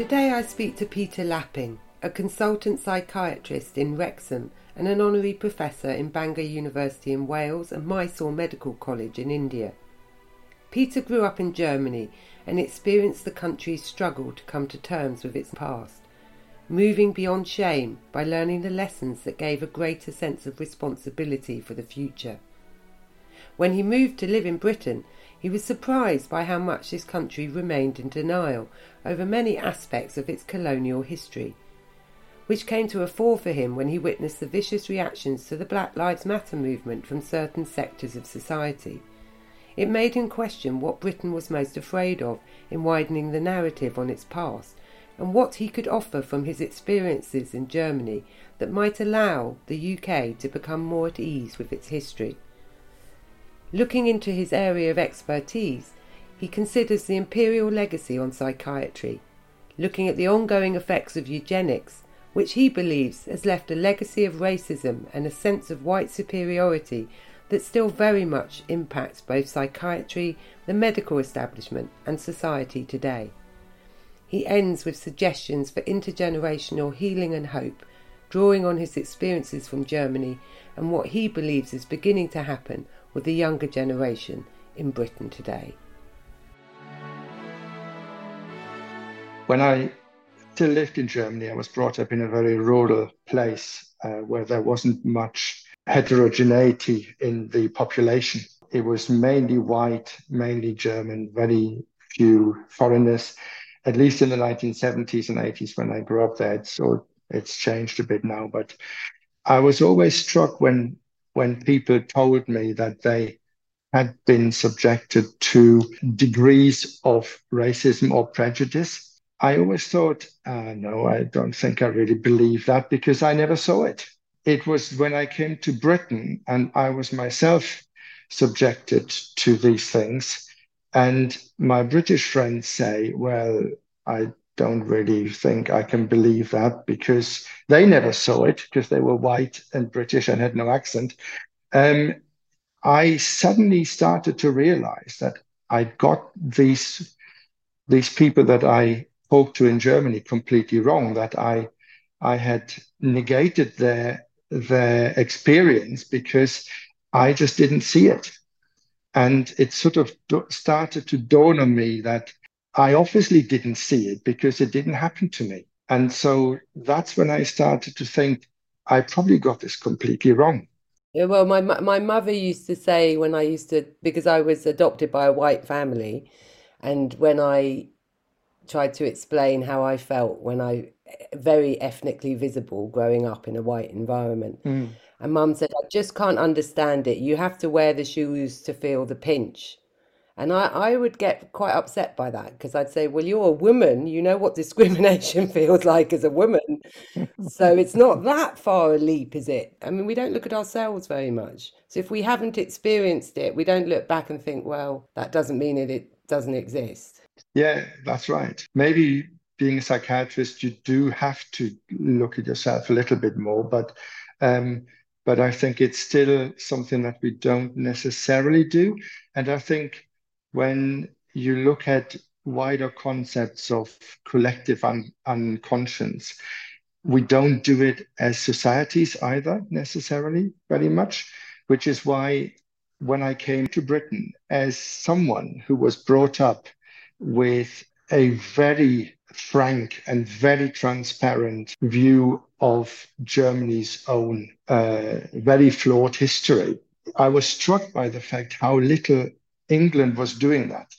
Today I speak to Peter Lepping, a consultant psychiatrist in Wrexham and an honorary professor in Bangor University in Wales and Mysore Medical College in India. Peter grew up in Germany and experienced the country's struggle to come to terms with its past, moving beyond shame by learning the lessons that gave a greater sense of responsibility for the future. When he moved to live in Britain, he was surprised by how much this country remained in denial over many aspects of its colonial history, which came to a fore for him when he witnessed the vicious reactions to the Black Lives Matter movement from certain sectors of society. It made him question what Britain was most afraid of in widening the narrative on its past, and what he could offer from his experiences in Germany that might allow the UK to become more at ease with its history. Looking into his area of expertise, he considers the imperial legacy on psychiatry, looking at the ongoing effects of eugenics, which he believes has left a legacy of racism and a sense of white superiority that still very much impacts both psychiatry, the medical establishment, and society today. He ends with suggestions for intergenerational healing and hope, drawing on his experiences from Germany and what he believes is beginning to happen with the younger generation in Britain today. When I still lived in Germany, I was brought up in a very rural place uh, where there wasn't much heterogeneity in the population. It was mainly white, mainly German, very few foreigners. At least in the 1970s and 80s when I grew up there, so it's changed a bit now. But I was always struck when when people told me that they had been subjected to degrees of racism or prejudice. I always thought, uh, no, I don't think I really believe that because I never saw it it was when I came to Britain and I was myself subjected to these things. And my British friends say, well, I don't really think I can believe that because they never saw it because they were white and British and had no accent. Um, I suddenly started to realize that I got these these people that I spoke to in Germany completely wrong. That I I had negated their their experience because I just didn't see it. And it sort of started to dawn on me that I obviously didn't see it because it didn't happen to me. And so that's when I started to think I probably got this completely wrong. Yeah, well, my my mother used to say when I used to because I was adopted by a white family, and when I tried to explain how I felt when I very ethnically visible growing up in a white environment. Mm. And mum said, I just can't understand it. You have to wear the shoes to feel the pinch. And I, I would get quite upset by that because I'd say, Well, you're a woman, you know what discrimination feels like as a woman. so it's not that far a leap, is it? I mean, we don't look at ourselves very much. So if we haven't experienced it, we don't look back and think, Well, that doesn't mean it, it doesn't exist. Yeah, that's right. Maybe being a psychiatrist, you do have to look at yourself a little bit more, but um, but I think it's still something that we don't necessarily do. And I think when you look at wider concepts of collective un- unconscious, we don't do it as societies either necessarily very much, which is why when I came to Britain as someone who was brought up with a very frank and very transparent view of Germany's own uh, very flawed history. I was struck by the fact how little England was doing that.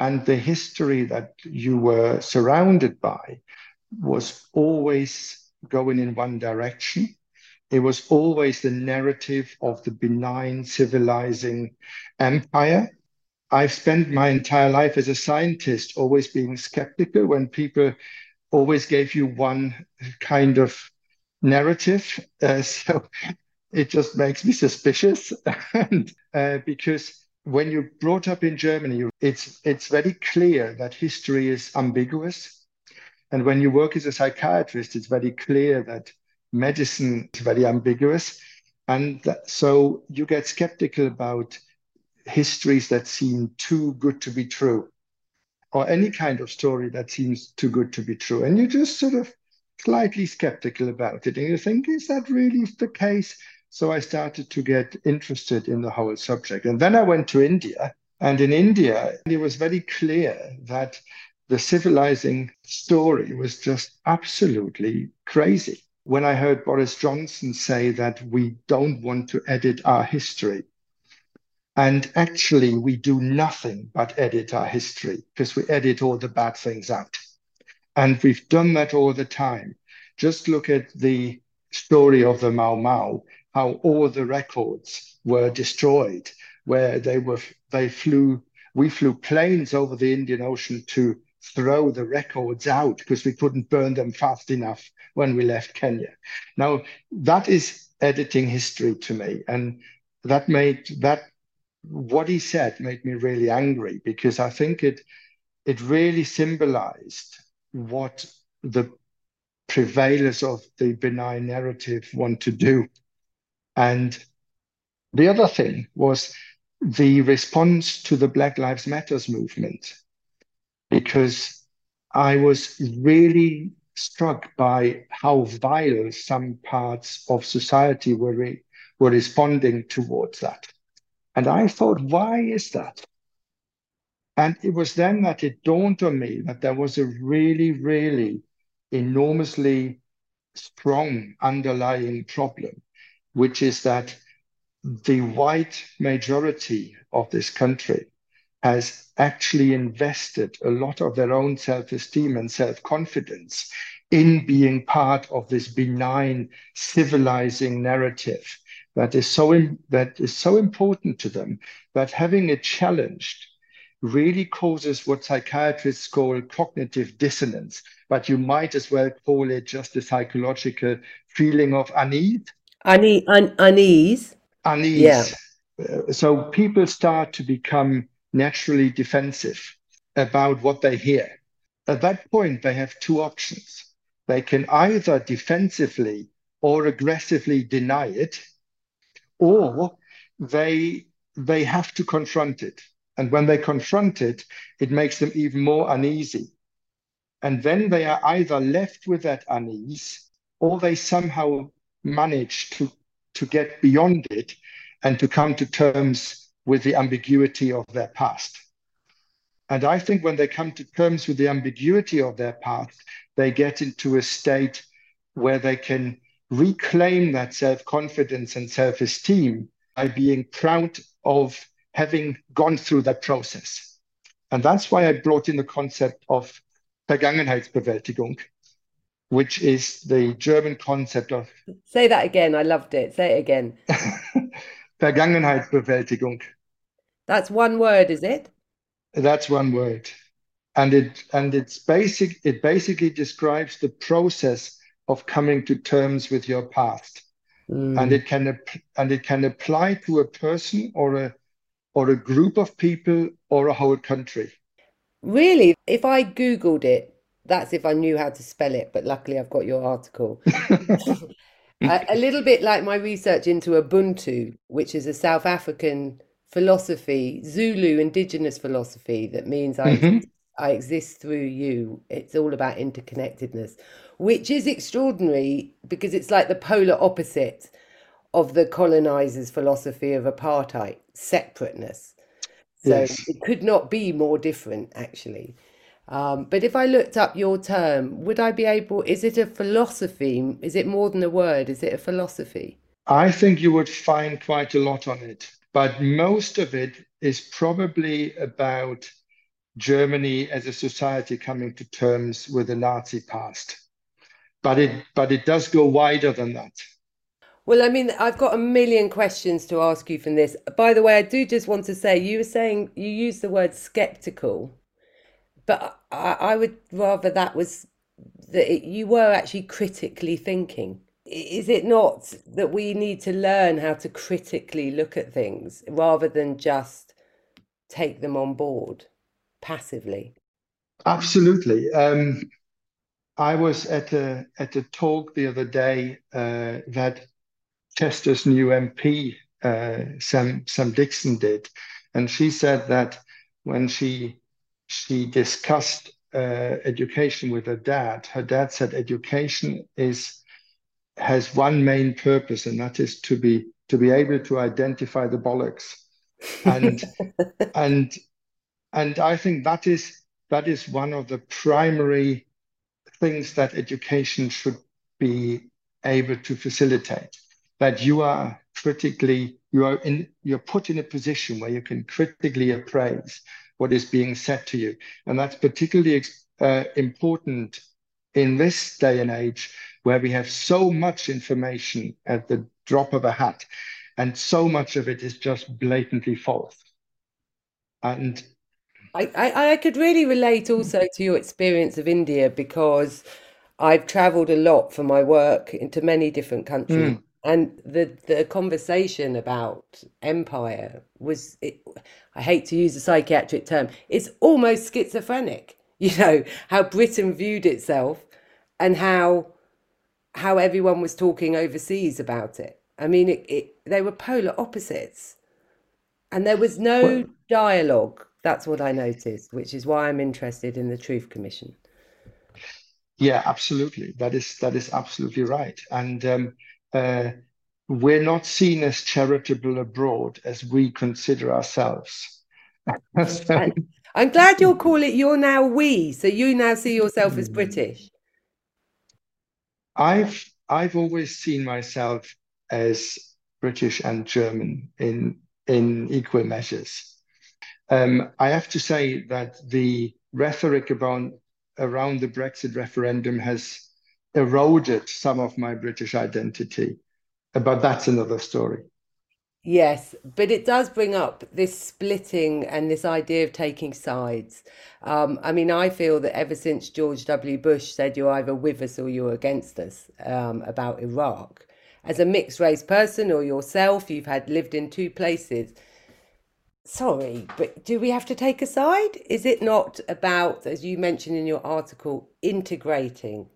And the history that you were surrounded by was always going in one direction. It was always the narrative of the benign civilizing empire I've spent my entire life as a scientist always being skeptical when people always gave you one kind of narrative. Uh, so it just makes me suspicious. and uh, because when you're brought up in Germany, it's it's very clear that history is ambiguous. And when you work as a psychiatrist, it's very clear that medicine is very ambiguous. And so you get skeptical about histories that seem too good to be true. or any kind of story that seems too good to be true. And you just sort of slightly skeptical about it. And you think, is that really the case? So I started to get interested in the whole subject. And then I went to India. And in India, it was very clear that the civilizing story was just absolutely crazy. When I heard Boris Johnson say that we don't want to edit our history, and actually, we do nothing but edit our history because we edit all the bad things out. And we've done that all the time. Just look at the story of the Mau Mau, how all the records were destroyed, where they were they flew we flew planes over the Indian Ocean to throw the records out because we couldn't burn them fast enough when we left Kenya. Now that is editing history to me, and that made that what he said made me really angry because I think it it really symbolized what the prevailers of the benign narrative want to do. And the other thing was the response to the Black Lives Matters movement, because I was really struck by how vile some parts of society were, re- were responding towards that. And I thought, why is that? And it was then that it dawned on me that there was a really, really enormously strong underlying problem, which is that the white majority of this country has actually invested a lot of their own self esteem and self confidence in being part of this benign civilizing narrative that is so that is so important to them that having it challenged really causes what psychiatrists call cognitive dissonance, but you might as well call it just a psychological feeling of unease. Une- un- unease. Unease. Yeah. Uh, so people start to become naturally defensive about what they hear. At that point, they have two options. They can either defensively or aggressively deny it, or they they have to confront it. And when they confront it, it makes them even more uneasy. And then they are either left with that unease or they somehow manage to, to get beyond it and to come to terms with the ambiguity of their past. And I think when they come to terms with the ambiguity of their past, they get into a state where they can reclaim that self confidence and self esteem by being proud of having gone through that process. And that's why I brought in the concept of Vergangenheitsbewältigung, which is the German concept of. Say that again. I loved it. Say it again. Vergangenheitsbewältigung. That's one word, is it? That's one word. And it and it's basic it basically describes the process of coming to terms with your past. Mm. And it can and it can apply to a person or a or a group of people or a whole country. Really? If I googled it, that's if I knew how to spell it, but luckily I've got your article. a, a little bit like my research into Ubuntu, which is a South African philosophy, Zulu indigenous philosophy that means I mm-hmm. I exist through you. It's all about interconnectedness, which is extraordinary because it's like the polar opposite of the colonizers' philosophy of apartheid, separateness. So yes. it could not be more different, actually. Um, but if I looked up your term, would I be able? Is it a philosophy? Is it more than a word? Is it a philosophy? I think you would find quite a lot on it, but most of it is probably about Germany as a society coming to terms with the Nazi past. But it, but it does go wider than that. Well, I mean, I've got a million questions to ask you from this. By the way, I do just want to say you were saying you used the word skeptical, but I, I would rather that was that it, you were actually critically thinking. Is it not that we need to learn how to critically look at things rather than just take them on board? passively? Absolutely. Um, I was at a at a talk the other day uh, that Chester's new MP uh, Sam Sam Dixon did, and she said that when she she discussed uh, education with her dad, her dad said education is has one main purpose, and that is to be to be able to identify the bollocks. And and and I think that is that is one of the primary things that education should be able to facilitate. That you are critically, you are in you're put in a position where you can critically appraise what is being said to you. And that's particularly uh, important in this day and age where we have so much information at the drop of a hat, and so much of it is just blatantly false. And I, I, I could really relate also to your experience of India because I've traveled a lot for my work into many different countries. Mm. And the, the conversation about empire was, it, I hate to use a psychiatric term, it's almost schizophrenic. You know, how Britain viewed itself and how how everyone was talking overseas about it. I mean, it, it they were polar opposites, and there was no well, dialogue. That's what I noticed, which is why I'm interested in the Truth Commission. Yeah, absolutely. That is that is absolutely right. And um, we're not seen as charitable abroad as we consider ourselves. so, I'm glad you'll call it. You're now we, so you now see yourself as British. I've I've always seen myself as British and German in in equal measures. Um, I have to say that the rhetoric about around the Brexit referendum has eroded some of my British identity, but that's another story. Yes, but it does bring up this splitting and this idea of taking sides. Um, I mean, I feel that ever since George W. Bush said you're either with us or you're against us um, about Iraq, as a mixed race person or yourself, you've had lived in two places. Sorry, but do we have to take a side? Is it not about, as you mentioned in your article, integrating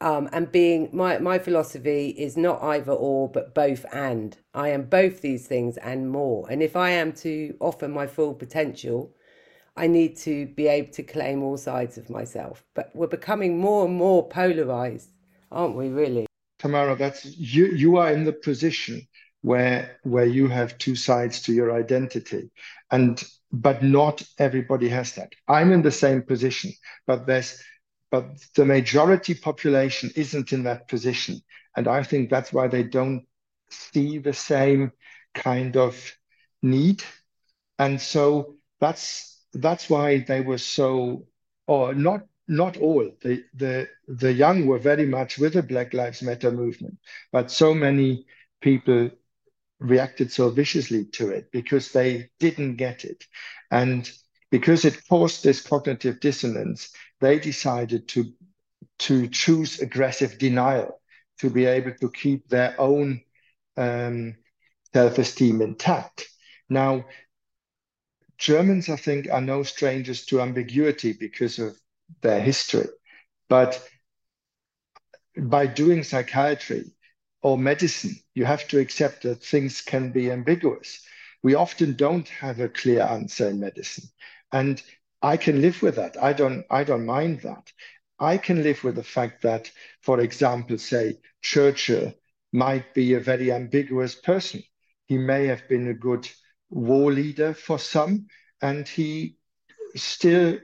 um, and being my my philosophy is not either or but both and. I am both these things and more. And if i am to offer my full potential i need to be able to claim all sides of myself. But we're becoming more and more polarized aren't we really? Tamara that's you you are in the position where where you have two sides to your identity. And but not everybody has that. I'm in the same position but there's but the majority population isn't in that position. And I think that's why they don't see the same kind of need. And so that's that's why they were so or not not all the the the young were very much with the black lives matter movement but so many people reacted so viciously to it because they didn't get it and because it caused this cognitive dissonance they decided to to choose aggressive denial to be able to keep their own um, self-esteem intact. Now, Germans, I think, are no strangers to ambiguity because of their history. But by doing psychiatry or medicine, you have to accept that things can be ambiguous. We often don't have a clear answer in medicine. And I can live with that. I don't I don't mind that. I can live with the fact that, for example, say Churchill might be a very ambiguous person. He may have been a good war leader for some, and he still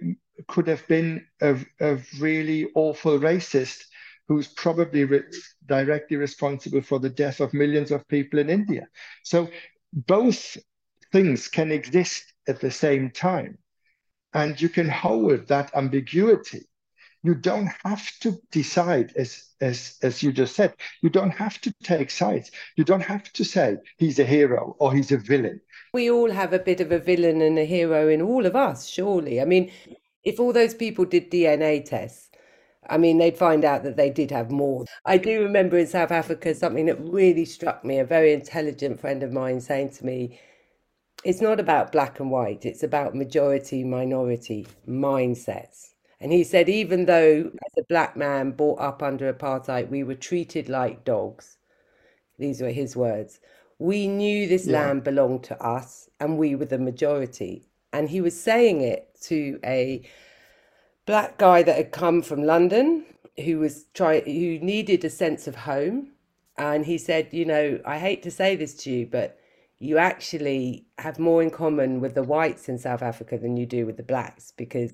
could have been a, a really awful racist who's probably re directly responsible for the death of millions of people in India. So both things can exist at the same time and you can hold that ambiguity you don't have to decide as as as you just said you don't have to take sides you don't have to say he's a hero or he's a villain we all have a bit of a villain and a hero in all of us surely i mean if all those people did dna tests I mean, they'd find out that they did have more. I do remember in South Africa something that really struck me. A very intelligent friend of mine saying to me, it's not about black and white, it's about majority minority mindsets. And he said, even though as a black man brought up under apartheid, we were treated like dogs, these were his words, we knew this yeah. land belonged to us and we were the majority. And he was saying it to a black guy that had come from London who was try who needed a sense of home. And he said, you know, I hate to say this to you, but you actually have more in common with the whites in South Africa than you do with the blacks because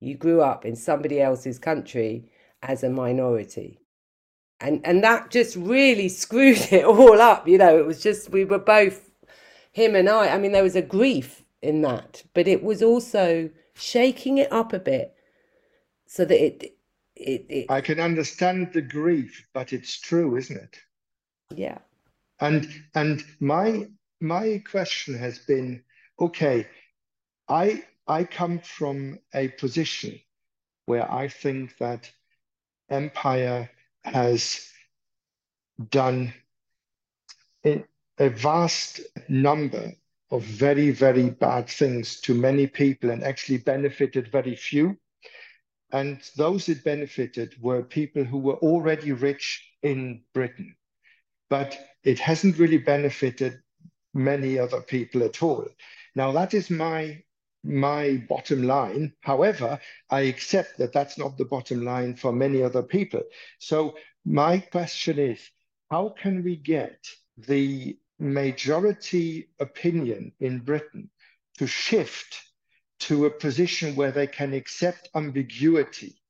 you grew up in somebody else's country as a minority. And and that just really screwed it all up, you know. It was just we were both him and I. I mean, there was a grief in that, but it was also shaking it up a bit so that it it, it I can understand the grief, but it's true, isn't it? Yeah. And and my my question has been, okay, I I come from a position where I think that empire has done a, vast number of very, very bad things to many people and actually benefited very few. And those it benefited were people who were already rich in Britain. But it hasn't really benefited many other people at all. Now, that is my my bottom line. However, I accept that that's not the bottom line for many other people. So my question is, how can we get the majority opinion in Britain to shift to a position where they can accept ambiguity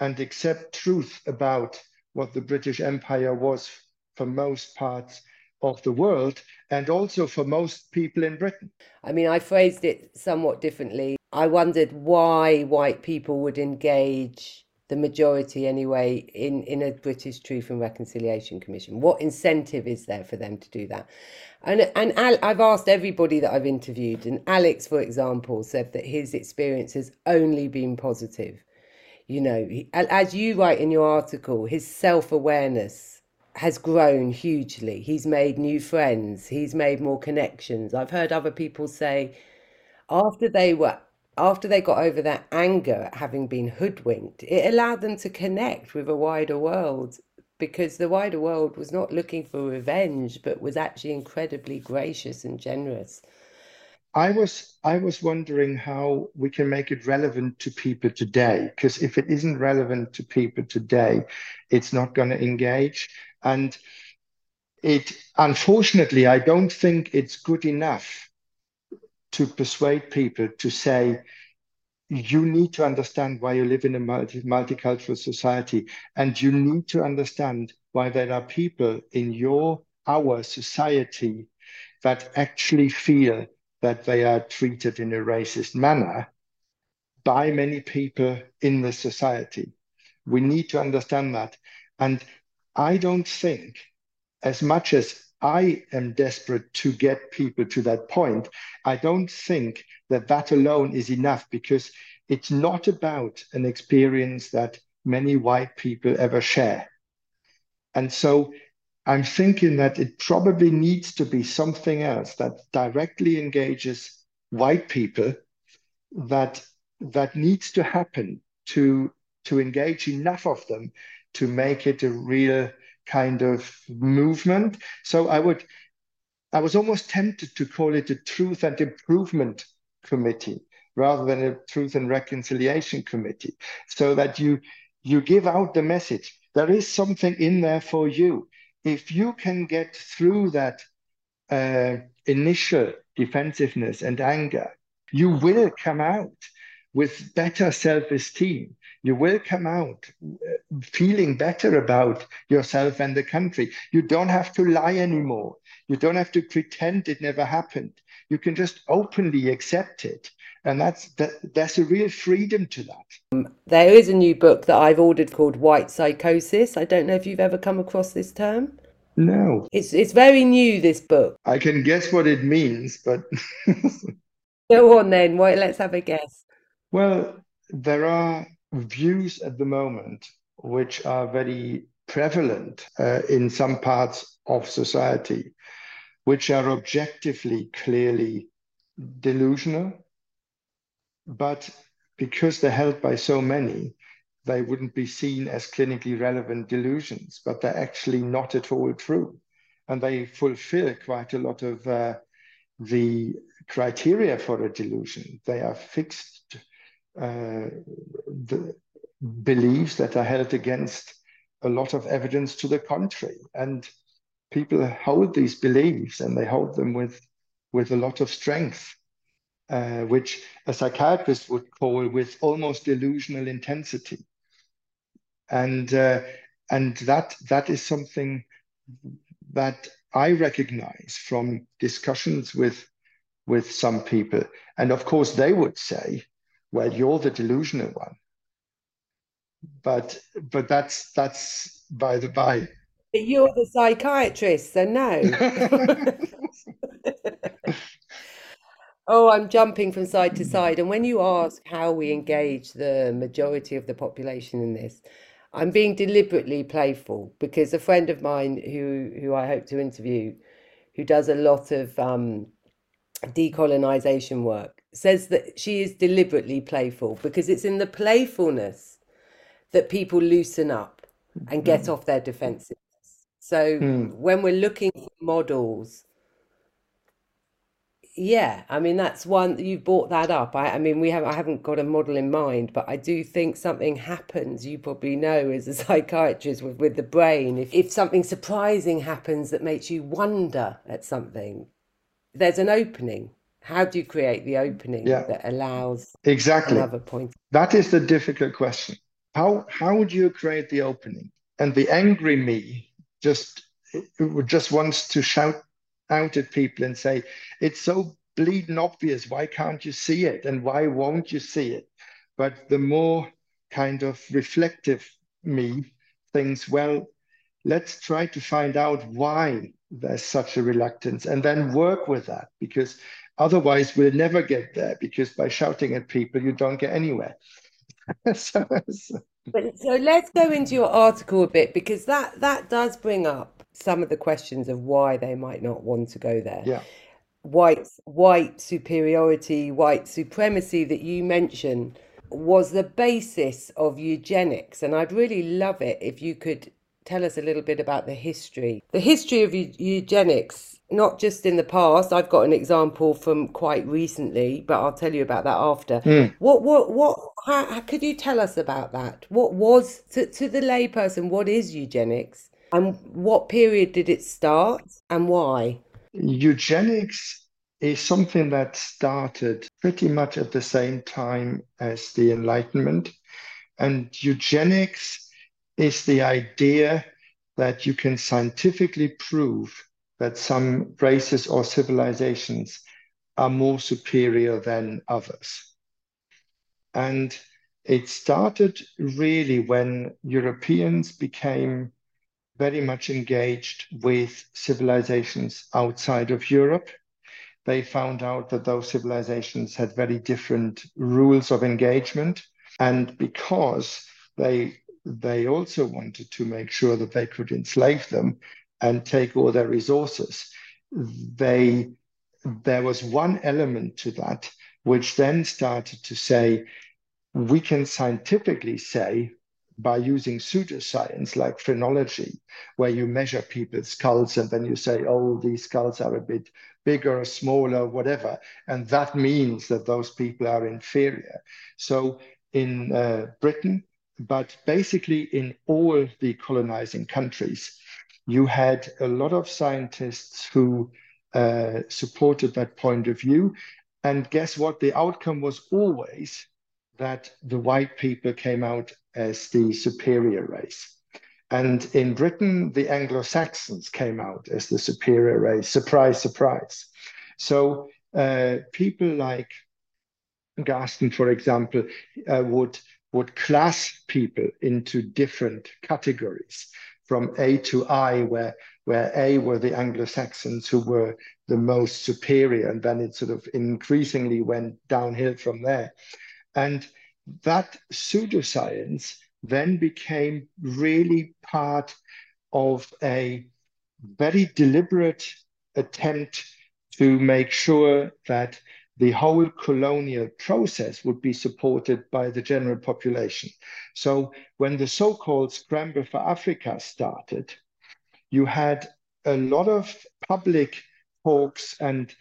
and accept truth about what the British Empire was for most parts of the world and also for most people in Britain. I mean, I phrased it somewhat differently. I wondered why white people would engage the majority anyway in, in a British Truth and Reconciliation Commission. What incentive is there for them to do that? And and Al, I've asked everybody that I've interviewed, and Alex, for example, said that his experience has only been positive. You know, as you write in your article, his self awareness has grown hugely. He's made new friends. He's made more connections. I've heard other people say after they were after they got over that anger at having been hoodwinked, it allowed them to connect with a wider world because the wider world was not looking for revenge but was actually incredibly gracious and generous. I was I was wondering how we can make it relevant to people today because if it isn't relevant to people today, it's not going to engage. And it, unfortunately, I don't think it's good enough to persuade people to say, you need to understand why you live in a multi- multicultural society, and you need to understand why there are people in your, our society that actually feel that they are treated in a racist manner by many people in the society. We need to understand that. And I don't think, as much as I am desperate to get people to that point, I don't think that that alone is enough because it's not about an experience that many white people ever share. And so I'm thinking that it probably needs to be something else that directly engages white people that that needs to happen to to engage enough of them to make it a real kind of movement. So I would, I was almost tempted to call it a truth and improvement committee rather than a truth and reconciliation committee, so that you you give out the message. There is something in there for you. If you can get through that uh, initial defensiveness and anger, you will come out with better self-esteem you will come out uh, feeling better about yourself and the country. You don't have to lie anymore. You don't have to pretend it never happened. You can just openly accept it. And that's that, there's a real freedom to that. Um, there is a new book that I've ordered called White Psychosis. I don't know if you've ever come across this term. No. It's it's very new this book. I can guess what it means, but Go on then. Why let's have a guess. Well, there are views at the moment which are very prevalent uh, in some parts of society, which are objectively clearly delusional, but because they're held by so many, they wouldn't be seen as clinically relevant delusions, but they're actually not at all true. And they fulfill quite a lot of uh, the criteria for a delusion. They are fixed the beliefs that are held against a lot of evidence to the contrary. And people hold these beliefs and they hold them with, with a lot of strength, uh, which a psychiatrist would call with almost delusional intensity. And, uh, and that, that is something that I recognize from discussions with, with some people. And of course, they would say, well, you're the delusional one. But but that's that's by the by. But you're the psychiatrist, so no. oh, I'm jumping from side to side. And when you ask how we engage the majority of the population in this, I'm being deliberately playful because a friend of mine who who I hope to interview, who does a lot of um, decolonization work, says that she is deliberately playful because it's in the playfulness that people loosen up and get mm. off their defenses. So mm. when we're looking for models, yeah, I mean that's one you brought that up. I, I mean we have I haven't got a model in mind, but I do think something happens. You probably know as a psychiatrist with, with the brain. If if something surprising happens that makes you wonder at something, there's an opening how do you create the opening yeah. that allows exactly. another point? That is the difficult question. How how would you create the opening? And the angry me just just wants to shout out at people and say it's so bleeding obvious. Why can't you see it? And why won't you see it? But the more kind of reflective me thinks well let's try to find out why there's such a reluctance and then work with that. Because Otherwise, we'll never get there because by shouting at people, you don't get anywhere. so, but, so let's go into your article a bit because that that does bring up some of the questions of why they might not want to go there. Yeah. White white superiority, white supremacy that you mentioned was the basis of eugenics, and I'd really love it if you could tell us a little bit about the history. The history of eugenics not just in the past. I've got an example from quite recently, but I'll tell you about that after. Mm. What, what, what? How, how, could you tell us about that? What was to to the layperson? What is eugenics, and what period did it start, and why? Eugenics is something that started pretty much at the same time as the Enlightenment, and eugenics is the idea that you can scientifically prove that some races or civilizations are more superior than others. And it started really when Europeans became very much engaged with civilizations outside of Europe. They found out that those civilizations had very different rules of engagement. And because they they also wanted to make sure that they could enslave them, and take all their resources. They, there was one element to that, which then started to say, we can scientifically say by using pseudoscience like phrenology, where you measure people's skulls and then you say, oh, these skulls are a bit bigger or smaller, whatever. And that means that those people are inferior. So in uh, Britain, but basically in all the colonizing countries, you had a lot of scientists who uh, supported that point of view. And guess what? The outcome was always that the white people came out as the superior race. And in Britain, the Anglo Saxons came out as the superior race. Surprise, surprise. So uh, people like Galton, for example, uh, would, would class people into different categories from A to I, where where A were the Anglo-Saxons who were the most superior, and then it sort of increasingly went downhill from there. And that pseudoscience then became really part of a very deliberate attempt to make sure that the whole colonial process would be supported by the general population. So when the so-called Scramble for Africa started, you had a lot of public talks and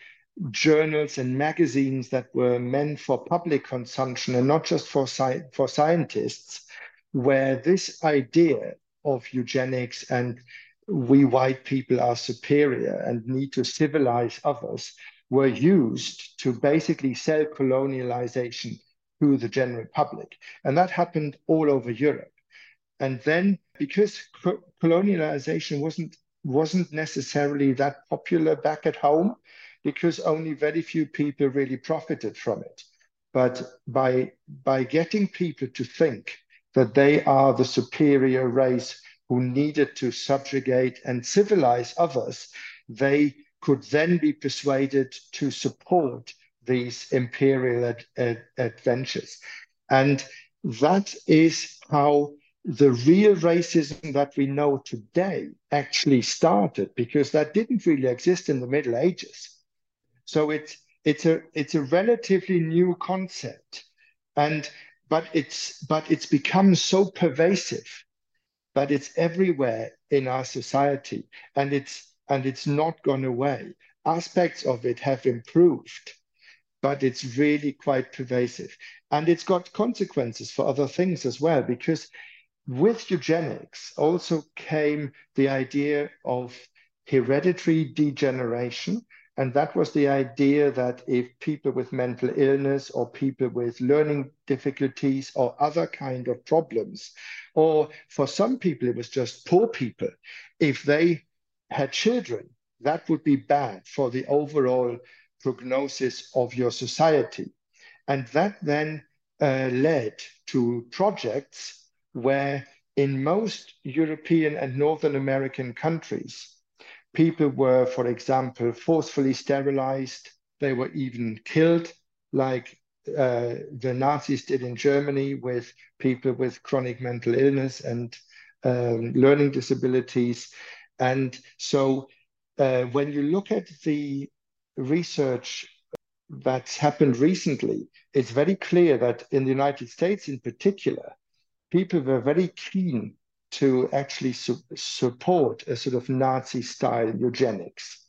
journals and magazines that were meant for public consumption and not just for, sci for scientists, where this idea of eugenics and we white people are superior and need to civilize others were used to basically sell colonialization to the general public. And that happened all over Europe. And then because colonialization wasn't wasn't necessarily that popular back at home, because only very few people really profited from it. But by by getting people to think that they are the superior race who needed to subjugate and civilize others, they could then be persuaded to support these imperial ad, ad, adventures. And that is how the real racism that we know today actually started, because that didn't really exist in the Middle Ages. So it's it's a it's a relatively new concept, and but it's but it's become so pervasive but it's everywhere in our society and it's and it's not gone away. Aspects of it have improved but it's really quite pervasive. And it's got consequences for other things as well because with eugenics also came the idea of hereditary degeneration. And that was the idea that if people with mental illness or people with learning difficulties or other kind of problems, or for some people, it was just poor people, if they had children, that would be bad for the overall prognosis of your society. And that then uh, led to projects where in most European and Northern American countries, People were, for example, forcefully sterilized. They were even killed, like uh, the Nazis did in Germany with people with chronic mental illness and um, learning disabilities. And so uh, when you look at the research that's happened recently, it's very clear that in the United States in particular, people were very keen to actually su- support a sort of Nazi style eugenics.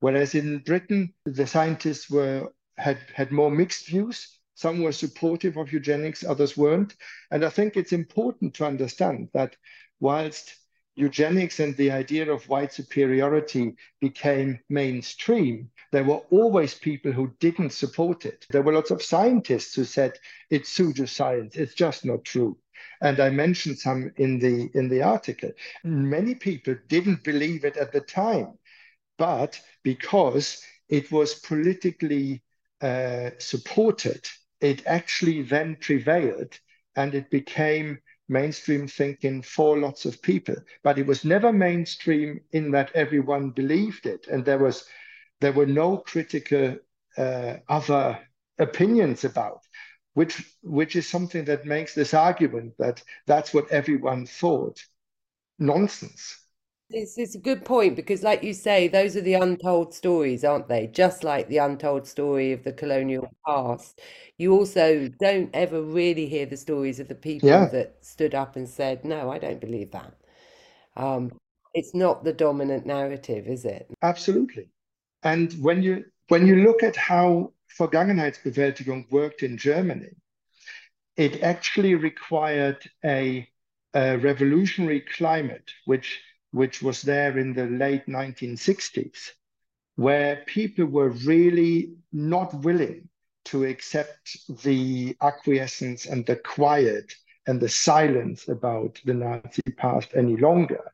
Whereas in Britain, the scientists were had, had more mixed views. Some were supportive of eugenics, others weren't. And I think it's important to understand that whilst eugenics and the idea of white superiority became mainstream, there were always people who didn't support it. There were lots of scientists who said it's pseudoscience, it's just not true and I mentioned some in the in the article. Many people didn't believe it at the time, but because it was politically uh, supported, it actually then prevailed, and it became mainstream thinking for lots of people. But it was never mainstream in that everyone believed it, and there was there were no critical uh, other opinions about which which is something that makes this argument that that's what everyone thought nonsense. It's, it's a good point because, like you say, those are the untold stories, aren't they? Just like the untold story of the colonial past. You also don't ever really hear the stories of the people Yeah, that stood up and said, No, I don't believe that. Um, it's not the dominant narrative, is it? absolutely. And when you when you look at how Vergangenheitsbewältigung worked in Germany, it actually required a, a revolutionary climate, which, which was there in the late 1960s, where people were really not willing to accept the acquiescence and the quiet and the silence about the Nazi past any longer.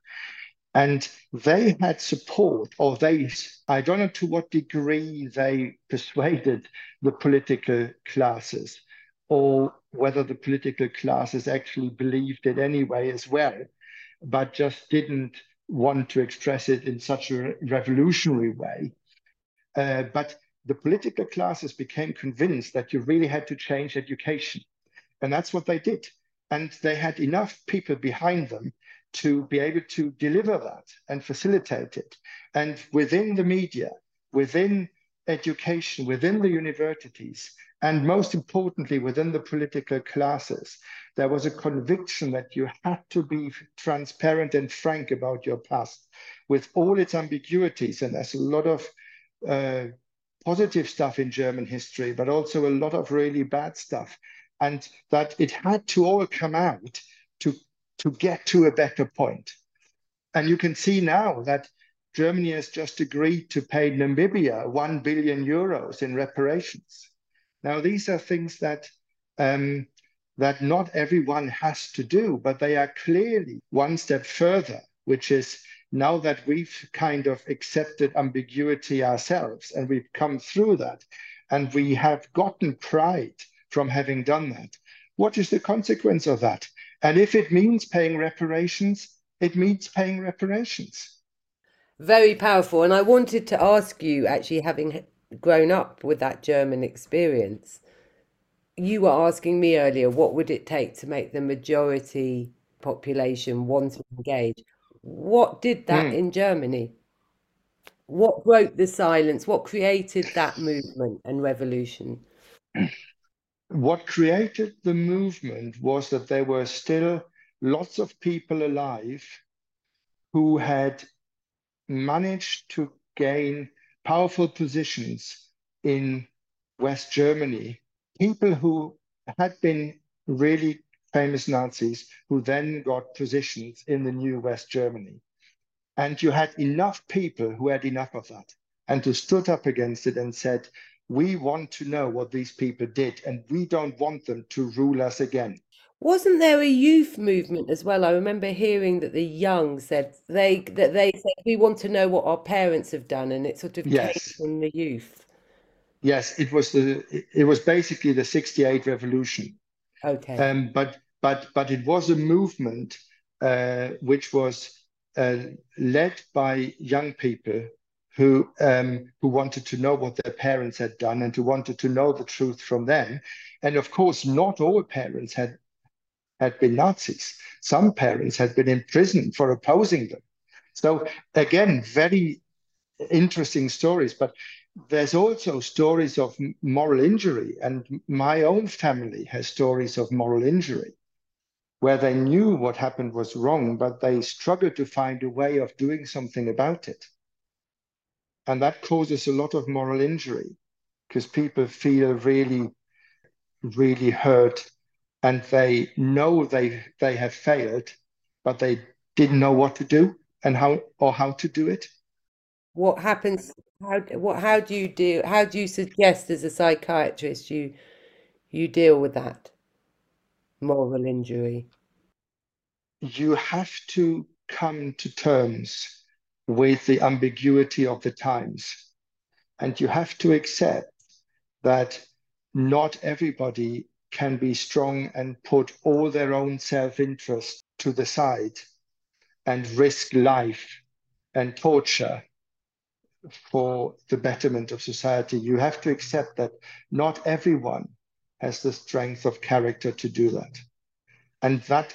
And they had support, or they, I don't know to what degree they persuaded the political classes, or whether the political classes actually believed it anyway as well, but just didn't want to express it in such a revolutionary way. Uh, but the political classes became convinced that you really had to change education. And that's what they did. And they had enough people behind them to be able to deliver that and facilitate it. And within the media, within education, within the universities, and most importantly, within the political classes, there was a conviction that you had to be transparent and frank about your past with all its ambiguities. And there's a lot of uh, positive stuff in German history, but also a lot of really bad stuff. And that it had to all come out to, to get to a better point. And you can see now that Germany has just agreed to pay Namibia 1 billion euros in reparations. Now, these are things that um, that not everyone has to do, but they are clearly one step further, which is now that we've kind of accepted ambiguity ourselves and we've come through that and we have gotten pride from having done that, what is the consequence of that? And if it means paying reparations, it means paying reparations. Very powerful. And I wanted to ask you, actually, having grown up with that German experience, you were asking me earlier, what would it take to make the majority population want to engage? What did that mm. in Germany? What broke the silence? What created that movement and revolution? What created the movement was that there were still lots of people alive who had managed to gain powerful positions in West Germany. People who had been really famous Nazis who then got positions in the new West Germany. And you had enough people who had enough of that and who stood up against it and said, we want to know what these people did and we don't want them to rule us again. Wasn't there a youth movement as well? I remember hearing that the young said they that they said we want to know what our parents have done, and it sort of yes. came from the youth. Yes, it was the it was basically the '68 revolution. Okay. Um, but but but it was a movement uh, which was uh, led by young people who um, who wanted to know what their parents had done and who wanted to know the truth from them. And of course, not all parents had had been Nazis. Some parents had been imprisoned for opposing them. So again, very interesting stories. But there's also stories of moral injury, and my own family has stories of moral injury where they knew what happened was wrong, but they struggled to find a way of doing something about it. And that causes a lot of moral injury because people feel really, really hurt and they know they they have failed, but they didn't know what to do and how or how to do it. What happens? How what? How do you do? How do you suggest as a psychiatrist you you deal with that? moral injury? You have to come to terms with the ambiguity of the times. And you have to accept that not everybody can be strong and put all their own self interest to the side and risk life and torture for the betterment of society. You have to accept that not everyone has the strength of character to do that. And that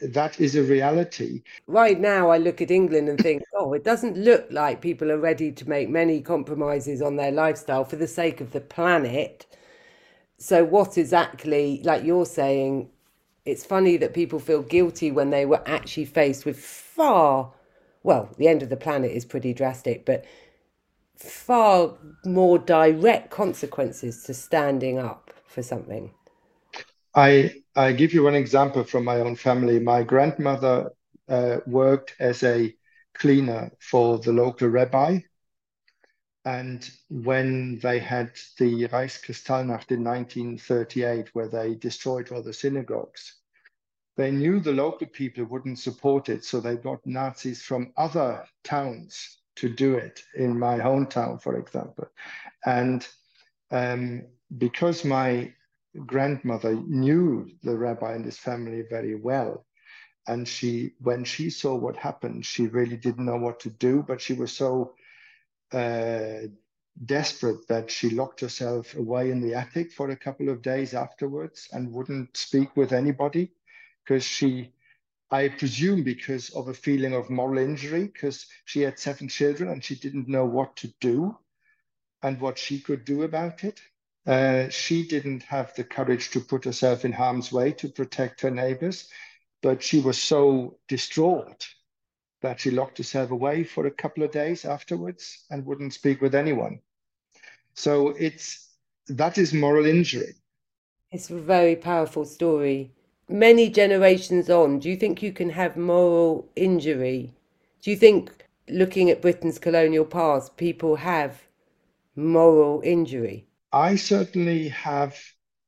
that is a reality. Right now, I look at England and think, oh, it doesn't look like people are ready to make many compromises on their lifestyle for the sake of the planet. So, what exactly, like you're saying, it's funny that people feel guilty when they were actually faced with far, well, the end of the planet is pretty drastic, but far more direct consequences to standing up for something? I I give you one example from my own family. My grandmother uh, worked as a cleaner for the local rabbi. And when they had the Reichskristallnacht in 1938, where they destroyed all the synagogues, they knew the local people wouldn't support it. So they got Nazis from other towns to do it, in my hometown, for example. And um, because my grandmother knew the rabbi and his family very well, and she, when she saw what happened, she really didn't know what to do, but she was so uh, desperate that she locked herself away in the attic for a couple of days afterwards and wouldn't speak with anybody because she I presume because of a feeling of moral injury, because she had seven children and she didn't know what to do and what she could do about it. Uh, she didn't have the courage to put herself in harm's way to protect her neighbors, but she was so distraught that she locked herself away for a couple of days afterwards and wouldn't speak with anyone. So it's that is moral injury. It's a very powerful story. Many generations on, do you think you can have moral injury? Do you think, looking at Britain's colonial past, people have moral injury? I certainly have,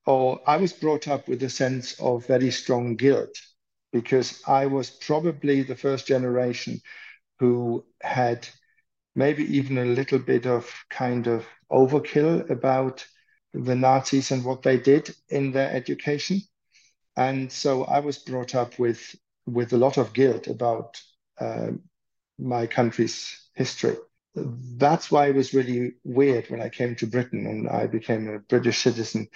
or I was brought up with a sense of very strong guilt because I was probably the first generation who had maybe even a little bit of kind of overkill about the Nazis and what they did in their education. And so I was brought up with with a lot of guilt about uh, my country's history. That's why it was really weird when I came to Britain and I became a British citizen.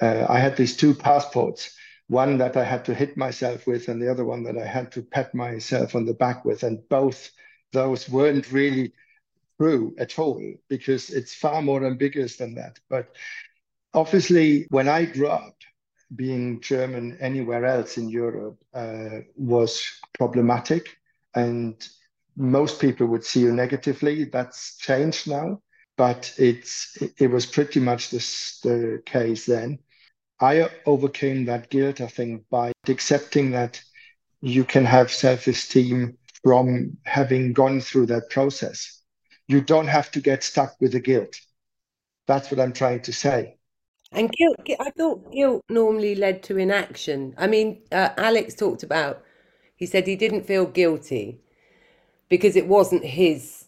Uh, I had these two passports, one that I had to hit myself with, and the other one that I had to pat myself on the back with. And both those weren't really true at all because it's far more ambiguous than that. But obviously, when I grew up, being German anywhere else in Europe uh, was problematic. And most people would see you negatively. That's changed now, but it's it was pretty much this, the case then. I overcame that guilt, I think, by accepting that you can have self-esteem from having gone through that process. You don't have to get stuck with the guilt. That's what I'm trying to say. And guilt, I thought guilt normally led to inaction. I mean, uh, Alex talked about, he said he didn't feel guilty because it wasn't his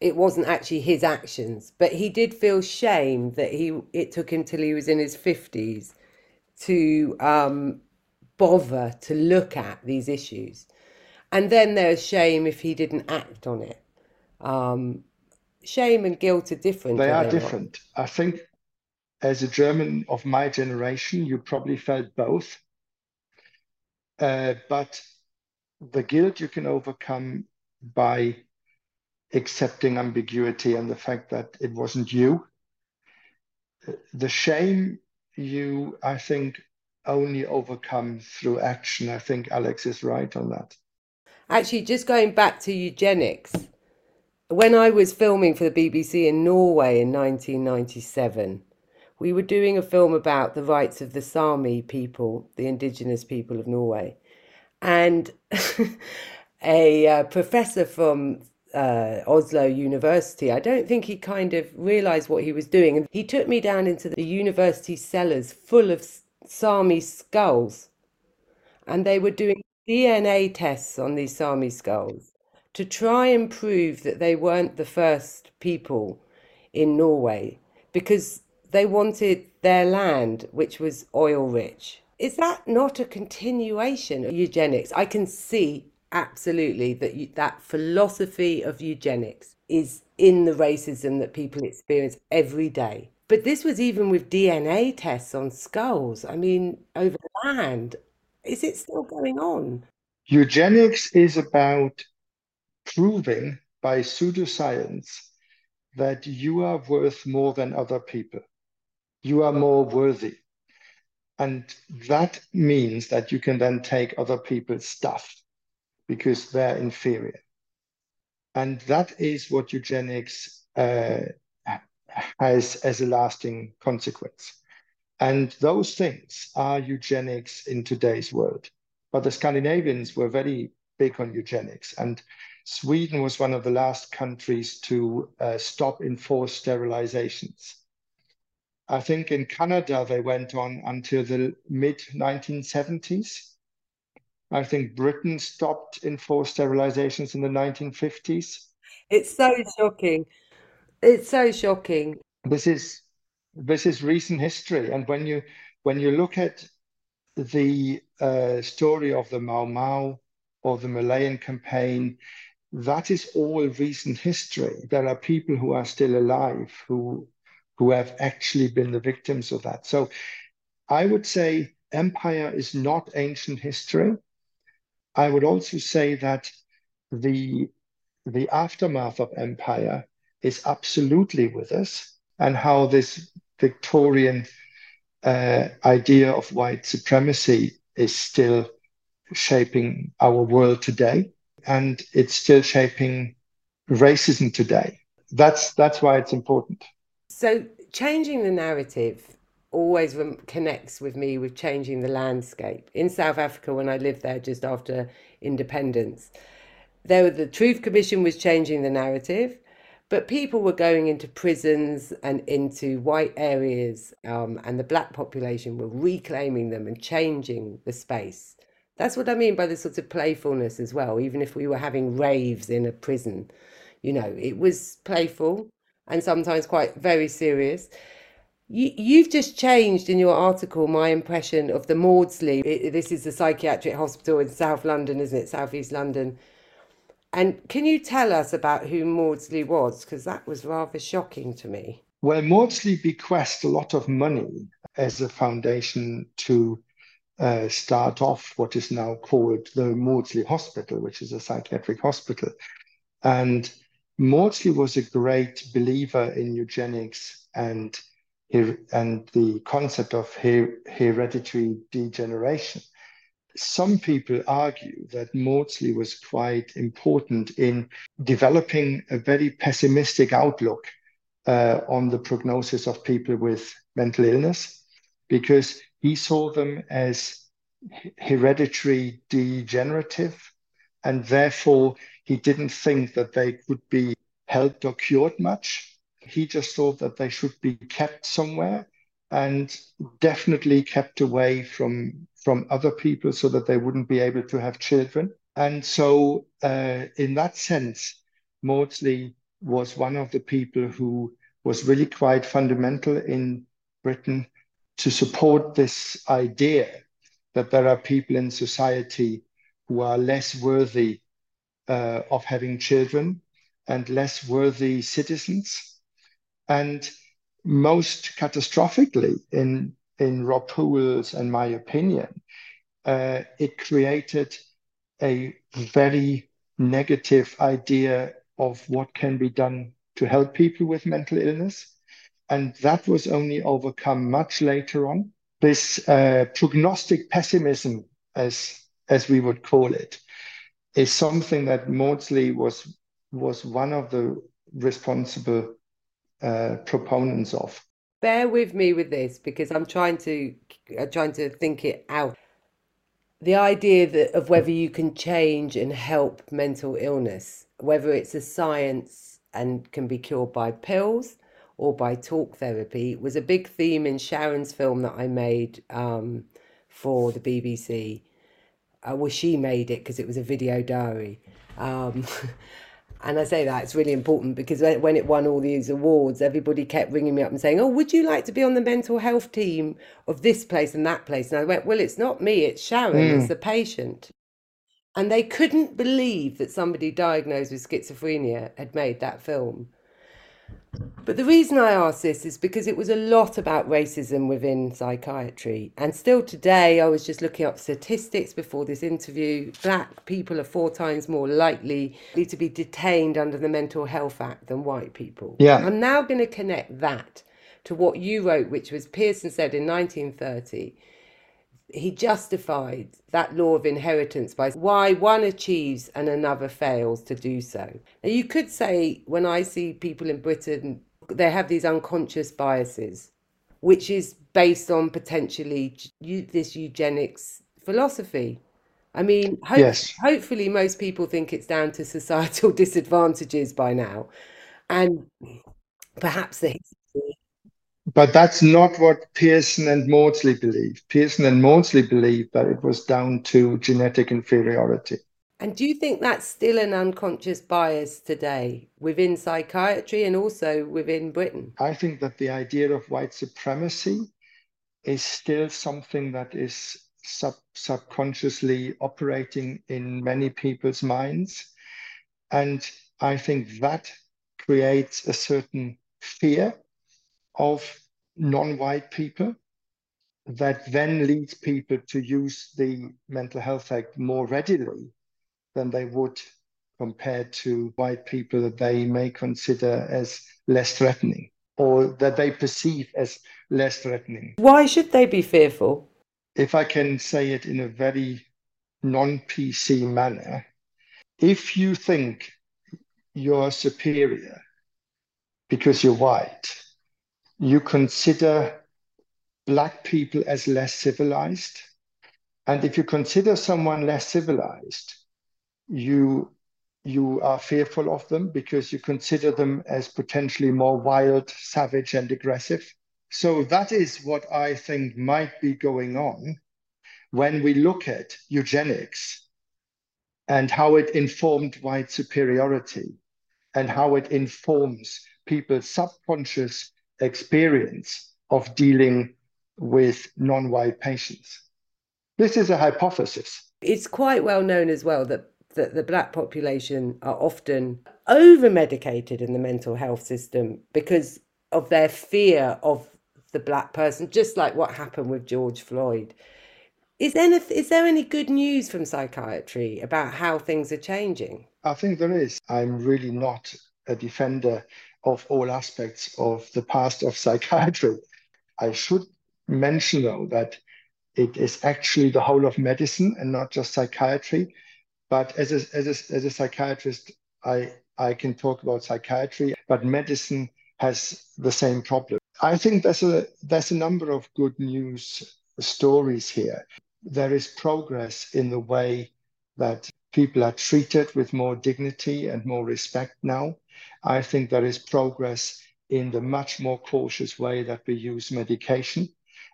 it wasn't actually his actions but he did feel shame that he it took him till he was in his 50s to um, bother to look at these issues and then there's shame if he didn't act on it um, shame and guilt are different they are, are different not? i think as a german of my generation you probably felt both uh, but the guilt you can overcome by accepting ambiguity and the fact that it wasn't you. The shame you, I think, only overcome through action. I think Alex is right on that. Actually, just going back to eugenics, when I was filming for the BBC in Norway in 1997, we were doing a film about the rights of the Sami people, the indigenous people of Norway. And a uh, professor from uh, Oslo University. I don't think he kind of realized what he was doing. And he took me down into the university cellars full of Sami skulls. And they were doing DNA tests on these Sami skulls to try and prove that they weren't the first people in Norway because they wanted their land, which was oil rich. Is that not a continuation of eugenics? I can see absolutely that you, that philosophy of eugenics is in the racism that people experience every day. But this was even with DNA tests on skulls. I mean, over land. Is it still going on? Eugenics is about proving by pseudoscience that you are worth more than other people. You are more worthy. And that means that you can then take other people's stuff because they're inferior. And that is what eugenics uh, has as a lasting consequence. And those things are eugenics in today's world. But the Scandinavians were very big on eugenics. And Sweden was one of the last countries to uh, stop enforced sterilizations. I think in Canada, they went on until the mid 1970s. I think Britain stopped enforced sterilizations in the 1950s. It's so shocking. It's so shocking. This is this is recent history, and when you when you look at the uh, story of the Mau Mau or the Malayan campaign, that is all recent history. There are people who are still alive who who have actually been the victims of that. So I would say empire is not ancient history. I would also say that the the aftermath of empire is absolutely with us, and how this Victorian uh, idea of white supremacy is still shaping our world today, and it's still shaping racism today. That's that's why it's important. So changing the narrative always connects with me with changing the landscape. In South Africa, when I lived there just after independence, there the Truth Commission was changing the narrative, but people were going into prisons and into white areas, um, and the black population were reclaiming them and changing the space. That's what I mean by the sort of playfulness as well. Even if we were having raves in a prison, you know, it was playful and sometimes quite very serious. You, you've just changed in your article my impression of the Maudsley. It, this is the psychiatric hospital in South London, isn't it? Southeast London. And can you tell us about who Maudsley was? Because that was rather shocking to me. Well, Maudsley bequeathed a lot of money as a foundation to uh, start off what is now called the Maudsley Hospital, which is a psychiatric hospital. And Maudsley was a great believer in eugenics and and the concept of her hereditary degeneration. Some people argue that Maudsley was quite important in developing a very pessimistic outlook uh, on the prognosis of people with mental illness because he saw them as hereditary degenerative and therefore he didn't think that they could be helped or cured much he just thought that they should be kept somewhere and definitely kept away from from other people so that they wouldn't be able to have children. And so, uh, in that sense, Maudsley was one of the people who was really quite fundamental in Britain to support this idea that there are people in society who are less worthy uh, of having children and less worthy citizens and most catastrophically, in, in Rob Poole's and my opinion, uh, it created a very negative idea of what can be done to help people with mental illness. And that was only overcome much later on. This uh, prognostic pessimism, as, as we would call it, is something that Maudsley was, was one of the responsible uh, proponents of. Bear with me with this because I'm trying to trying to think it out. The idea that of whether you can change and help mental illness, whether it's a science and can be cured by pills or by talk therapy, was a big theme in Sharon's film that I made um, for the BBC. Uh, well, she made it because it was a video diary. Um, And I say that it's really important because when it won all these awards, everybody kept ringing me up and saying, Oh, would you like to be on the mental health team of this place and that place? And I went, Well, it's not me, it's Sharon, mm. it's the patient. And they couldn't believe that somebody diagnosed with schizophrenia had made that film. But the reason I ask this is because it was a lot about racism within psychiatry. And still today, I was just looking up statistics before this interview. Black people are four times more likely to be detained under the Mental Health Act than white people. Yeah. I'm now going to connect that to what you wrote, which was Pearson said in 1930 he justified that law of inheritance by why one achieves and another fails to do so. Now, you could say, when I see people in Britain, they have these unconscious biases, which is based on potentially this eugenics philosophy. I mean, hope, yes. hopefully, most people think it's down to societal disadvantages by now. And perhaps they but that's not what Pearson and Maudsley believed. Pearson and Maudsley believed that it was down to genetic inferiority. And do you think that's still an unconscious bias today within psychiatry and also within Britain? I think that the idea of white supremacy is still something that is sub- subconsciously operating in many people's minds. And I think that creates a certain fear of non-white people that then leads people to use the Mental Health Act more readily than they would compared to white people that they may consider as less threatening or that they perceive as less threatening. Why should they be fearful? If I can say it in a very non PC manner, if you think you're superior because you're white, you consider black people as less civilized. And if you consider someone less civilized, you you are fearful of them because you consider them as potentially more wild, savage, and aggressive. So that is what I think might be going on when we look at eugenics and how it informed white superiority and how it informs people's subconscious experience of dealing with non white patients. This is a hypothesis. It's quite well known as well that, that the black population are often over medicated in the mental health system because of their fear of the black person, just like what happened with George Floyd. Is there, any, is there any good news from psychiatry about how things are changing? I think there is. I'm really not a defender of all aspects of the past of psychiatry. I should mention, though, that it is actually the whole of medicine and not just psychiatry. But as a, as a, as a psychiatrist, I, I can talk about psychiatry, but medicine has the same problem. I think there's a, there's a number of good news stories here there is progress in the way that people are treated with more dignity and more respect now. I think there is progress in the much more cautious way that we use medication.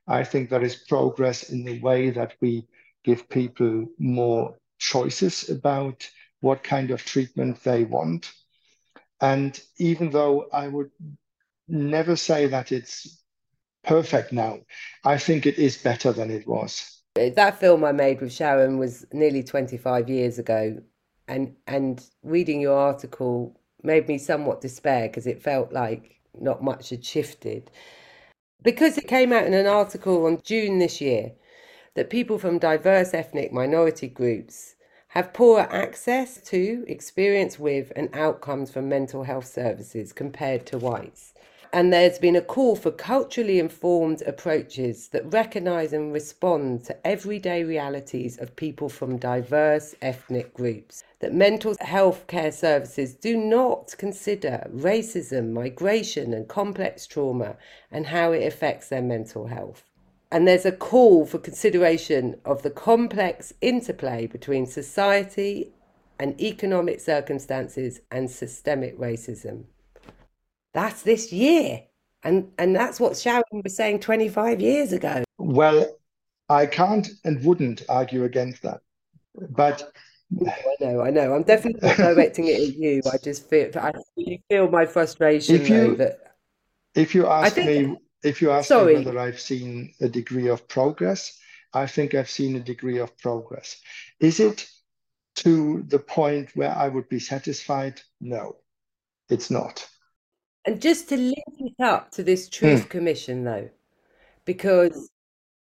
I think there is progress in the way that we give people more choices about what kind of treatment they want. And even though I would never say that it's perfect now, I think it is better than it was. That film I made with Sharon was nearly 25 years ago. And, and reading your article made me somewhat despair because it felt like not much had shifted. Because it came out in an article on June this year that people from diverse ethnic minority groups have poorer access to, experience with, and outcomes from mental health services compared to whites. And there's been a call for culturally informed approaches that recognise and respond to everyday realities of people from diverse ethnic groups. That mental health care services do not consider racism, migration, and complex trauma and how it affects their mental health. And there's a call for consideration of the complex interplay between society and economic circumstances and systemic racism that's this year. And, and that's what Sharon was saying 25 years ago. Well, I can't and wouldn't argue against that. But I know, I know. I'm definitely not directing it at you. I just feel I feel my frustration if you, though, that if you ask think, me if you ask sorry. me whether I've seen a degree of progress, I think I've seen a degree of progress. Is it to the point where I would be satisfied? No, it's not. And just to link it up to this Truth mm. Commission, though, because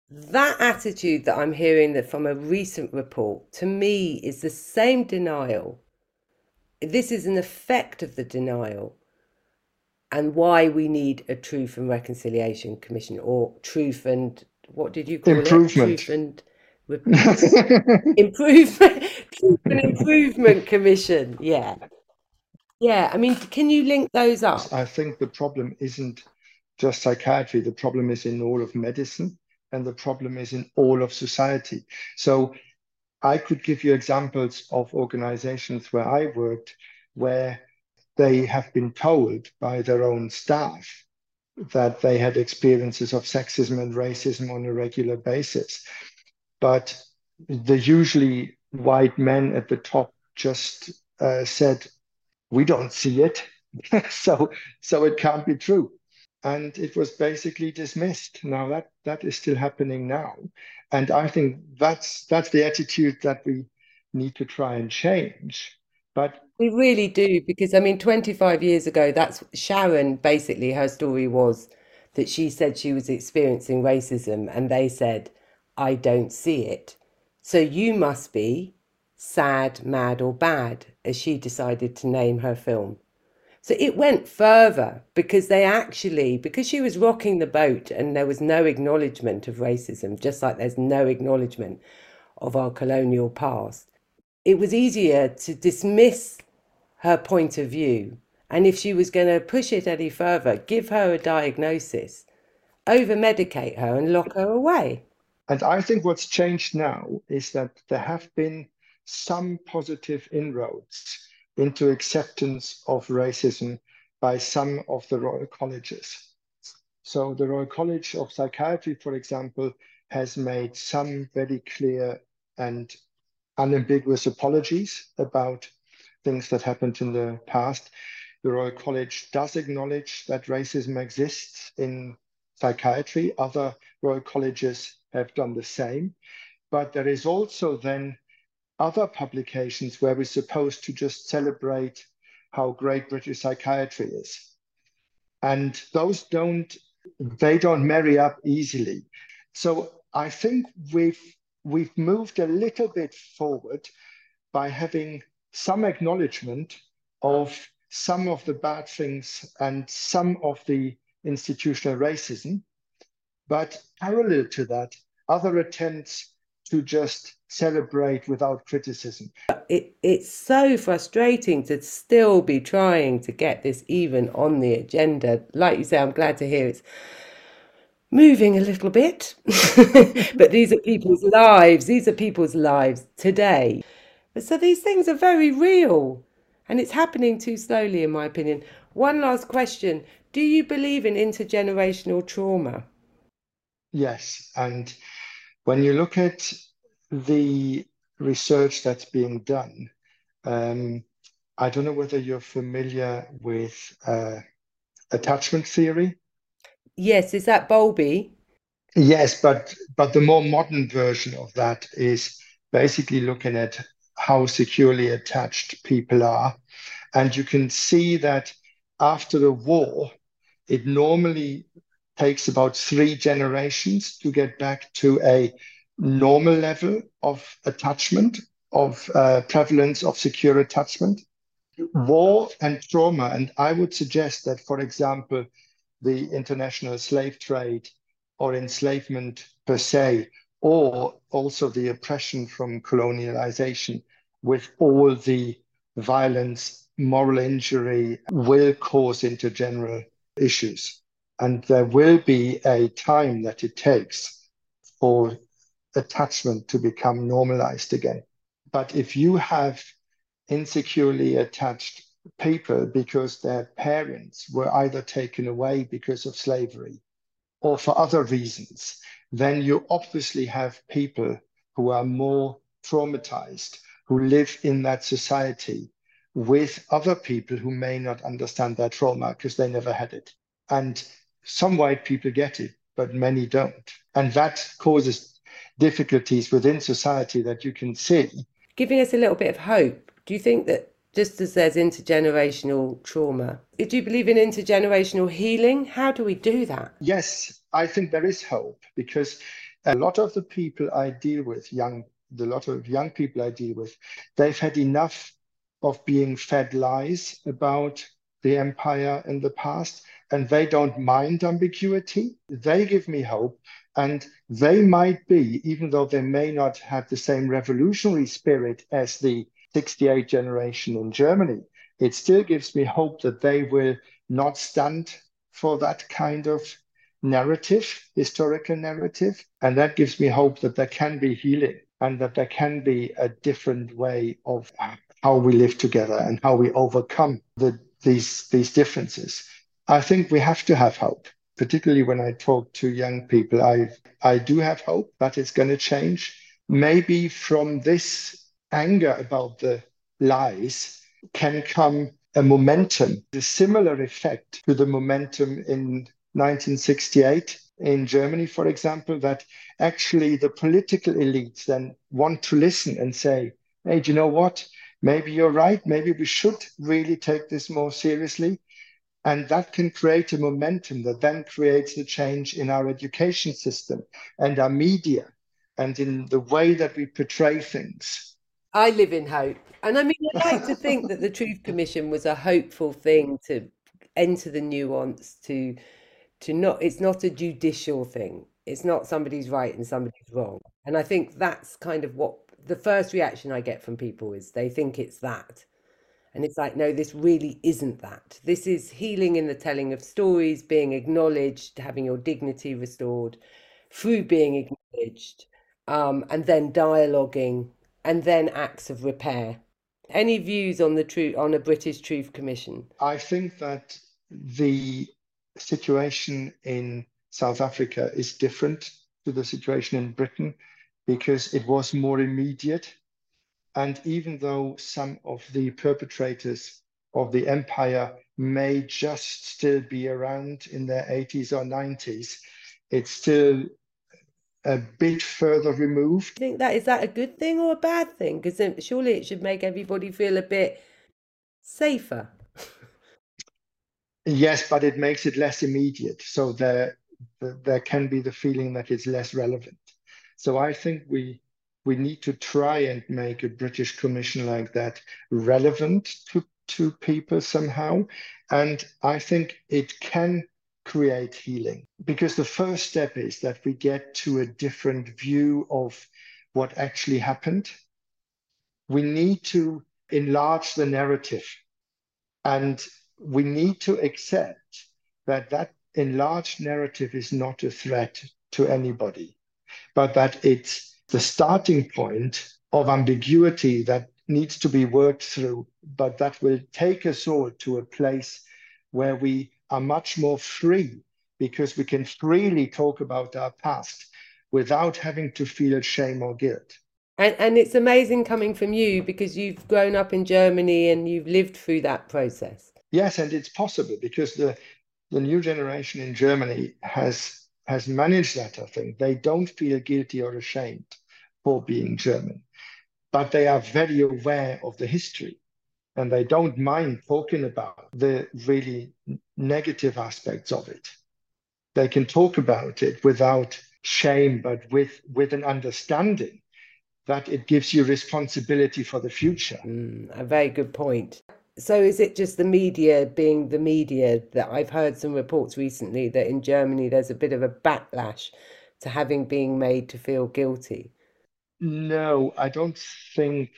that attitude that I'm hearing that from a recent report to me is the same denial. This is an effect of the denial and why we need a Truth and Reconciliation Commission or Truth and what did you call improvement. it? Truth and improvement, Truth and Improvement Commission. Yeah. Yeah, I mean, can you link those up? I think the problem isn't just psychiatry, the problem is in all of medicine and the problem is in all of society. So I could give you examples of organizations where I worked where they have been told by their own staff that they had experiences of sexism and racism on a regular basis. But the usually white men at the top just uh, said, we don't see it. so so it can't be true. And it was basically dismissed. Now that that is still happening now. And I think that's that's the attitude that we need to try and change. But we really do, because I mean, 25 years ago, that's Sharon basically her story was that she said she was experiencing racism, and they said, I don't see it. So you must be sad, mad, or bad, as she decided to name her film. So it went further because they actually, because she was rocking the boat and there was no acknowledgement of racism, just like there's no acknowledgement of our colonial past, it was easier to dismiss her point of view And if she was going to push it any further, give her a diagnosis, over medicate her, and lock her away. And I think what's changed now is that there have been some positive inroads into acceptance of racism by some of the Royal Colleges. So, the Royal College of Psychiatry, for example, has made some very clear and unambiguous apologies about things that happened in the past. The Royal College does acknowledge that racism exists in psychiatry. Other Royal Colleges have done the same. But there is also then other publications where we're supposed to just celebrate how great British psychiatry is. And those don't, they don't marry up easily. So I think we've we've moved a little bit forward by having some acknowledgement of some of the bad things and some of the institutional racism. But parallel to that, other attempts to just celebrate without criticism. It, it's so frustrating to still be trying to get this even on the agenda. Like you say, I'm glad to hear it's moving a little bit. but these are people's lives. These are people's lives today. So these things are very real. And it's happening too slowly, in my opinion. One last question Do you believe in intergenerational trauma? Yes. And when you look at the research that's being done, um, I don't know whether you're familiar with uh, attachment theory. Yes, is that Bowlby? Yes, but but the more modern version of that is basically looking at how securely attached people are, and you can see that after the war, it normally takes about three generations to get back to a normal level of attachment, of uh, prevalence of secure attachment. War and trauma, and I would suggest that, for example, the international slave trade or enslavement per se, or also the oppression from colonialization with all the violence, moral injury will cause intergeneral issues. And there will be a time that it takes for attachment to become normalized again. But if you have insecurely attached people because their parents were either taken away because of slavery or for other reasons, then you obviously have people who are more traumatized, who live in that society with other people who may not understand their trauma because they never had it. And some white people get it, but many don't. And that causes difficulties within society that you can see. Giving us a little bit of hope. Do you think that just as there's intergenerational trauma, do you believe in intergenerational healing? How do we do that? Yes, I think there is hope because a lot of the people I deal with, young, the lot of young people I deal with, they've had enough of being fed lies about the empire in the past and they don't mind ambiguity. They give me hope and they might be, even though they may not have the same revolutionary spirit as the 68 generation in Germany, it still gives me hope that they will not stand for that kind of narrative, historical narrative. And that gives me hope that there can be healing and that there can be a different way of how we live together and how we overcome the, these, these differences. I think we have to have hope particularly when I talk to young people, I, I do have hope that it's going to change. Maybe from this anger about the lies can come a momentum, a similar effect to the momentum in 1968 in Germany, for example, that actually the political elites then want to listen and say, hey, do you know what? Maybe you're right. Maybe we should really take this more seriously. And that can create a momentum that then creates a change in our education system and our media and in the way that we portray things. I live in hope. And I mean, I like to think that the Truth Commission was a hopeful thing to enter the nuance, to to not it's not a judicial thing. It's not somebody's right and somebody's wrong. And I think that's kind of what the first reaction I get from people is they think it's that. And it's like, no, this really isn't that. This is healing in the telling of stories, being acknowledged, having your dignity restored through being acknowledged, um, and then dialoguing, and then acts of repair. Any views on the truth on a British Truth Commission? I think that the situation in South Africa is different to the situation in Britain because it was more immediate and even though some of the perpetrators of the empire may just still be around in their 80s or 90s, it's still a bit further removed. I think that is that a good thing or a bad thing? Because surely it should make everybody feel a bit safer. yes, but it makes it less immediate. So there, there can be the feeling that it's less relevant. So I think we we need to try and make a British Commission like that relevant to, to people somehow. And I think it can create healing because the first step is that we get to a different view of what actually happened. We need to enlarge the narrative and we need to accept that that enlarged narrative is not a threat to anybody, but that it's the starting point of ambiguity that needs to be worked through, but that will take us all to a place where we are much more free because we can freely talk about our past without having to feel shame or guilt. And, and it's amazing coming from you because you've grown up in Germany and you've lived through that process. Yes, and it's possible because the, the new generation in Germany has has managed that, I think. They don't feel guilty or ashamed for being German, but they are very aware of the history and they don't mind talking about the really negative aspects of it. They can talk about it without shame, but with, with an understanding that it gives you responsibility for the future. Mm, a very good point. So, is it just the media being the media that I've heard some reports recently that in Germany there's a bit of a backlash to having been made to feel guilty? No, I don't think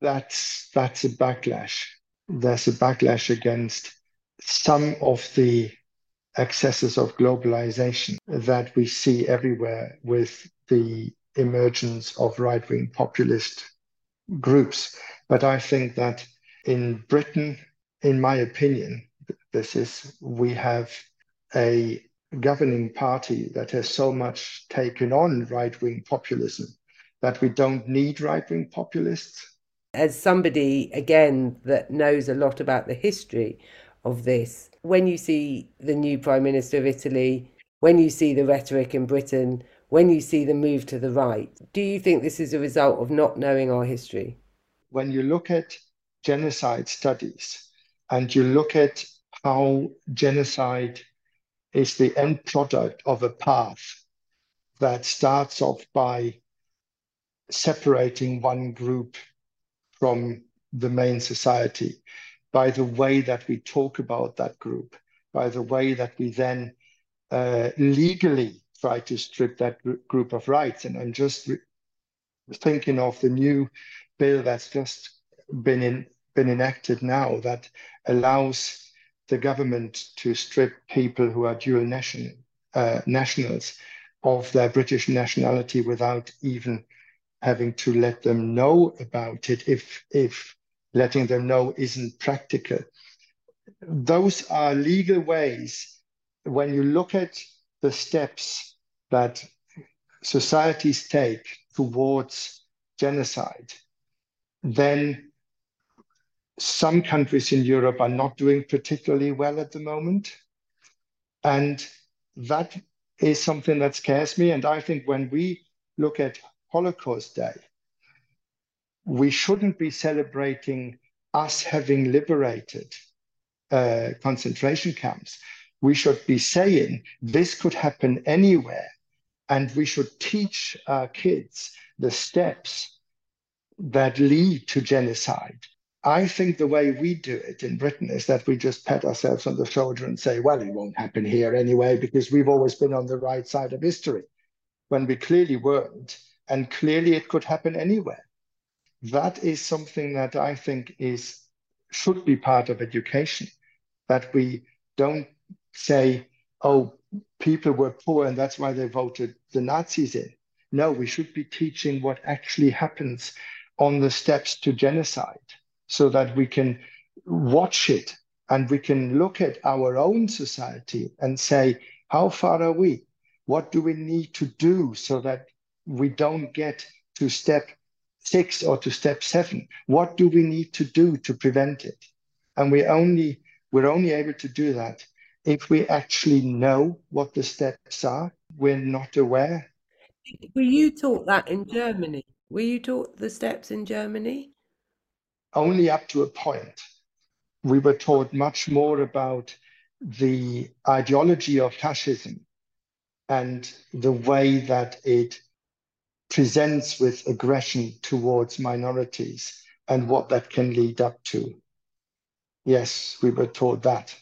that's that's a backlash. There's a backlash against some of the excesses of globalization that we see everywhere with the emergence of right wing populist groups. But I think that in Britain, in my opinion, this is we have a governing party that has so much taken on right wing populism that we don't need right wing populists? As somebody, again, that knows a lot about the history of this, when you see the new Prime Minister of Italy, when you see the rhetoric in Britain, when you see the move to the right, do you think this is a result of not knowing our history? When you look at genocide studies and you look at how genocide is the end product of a path that starts off by separating one group from the main society by the way that we talk about that group, by the way that we then uh, legally try to strip that gr group of rights. And I'm just thinking of the new bill that's just been in, been enacted now that allows the government to strip people who are dual nation, uh, nationals of their British nationality without even having to let them know about it if if letting them know isn't practical. Those are legal ways. When you look at the steps that societies take towards genocide, then some countries in Europe are not doing particularly well at the moment. And that is something that scares me. And I think when we look at Holocaust Day, we shouldn't be celebrating us having liberated uh, concentration camps. We should be saying this could happen anywhere, and we should teach our kids the steps that lead to genocide. I think the way we do it in Britain is that we just pat ourselves on the shoulder and say, well, it won't happen here anyway, because we've always been on the right side of history, when we clearly weren't and clearly it could happen anywhere. That is something that I think is should be part of education. That we don't say, oh, people were poor and that's why they voted the Nazis in. No, we should be teaching what actually happens on the steps to genocide so that we can watch it and we can look at our own society and say, how far are we? What do we need to do so that we don't get to step six or to step seven? What do we need to do to prevent it? And we only we're only able to do that if we actually know what the steps are. We're not aware. Were you taught that in Germany? Were you taught the steps in Germany? Only up to a point. We were taught much more about the ideology of fascism and the way that it presents with aggression towards minorities and what that can lead up to. Yes, we were taught that.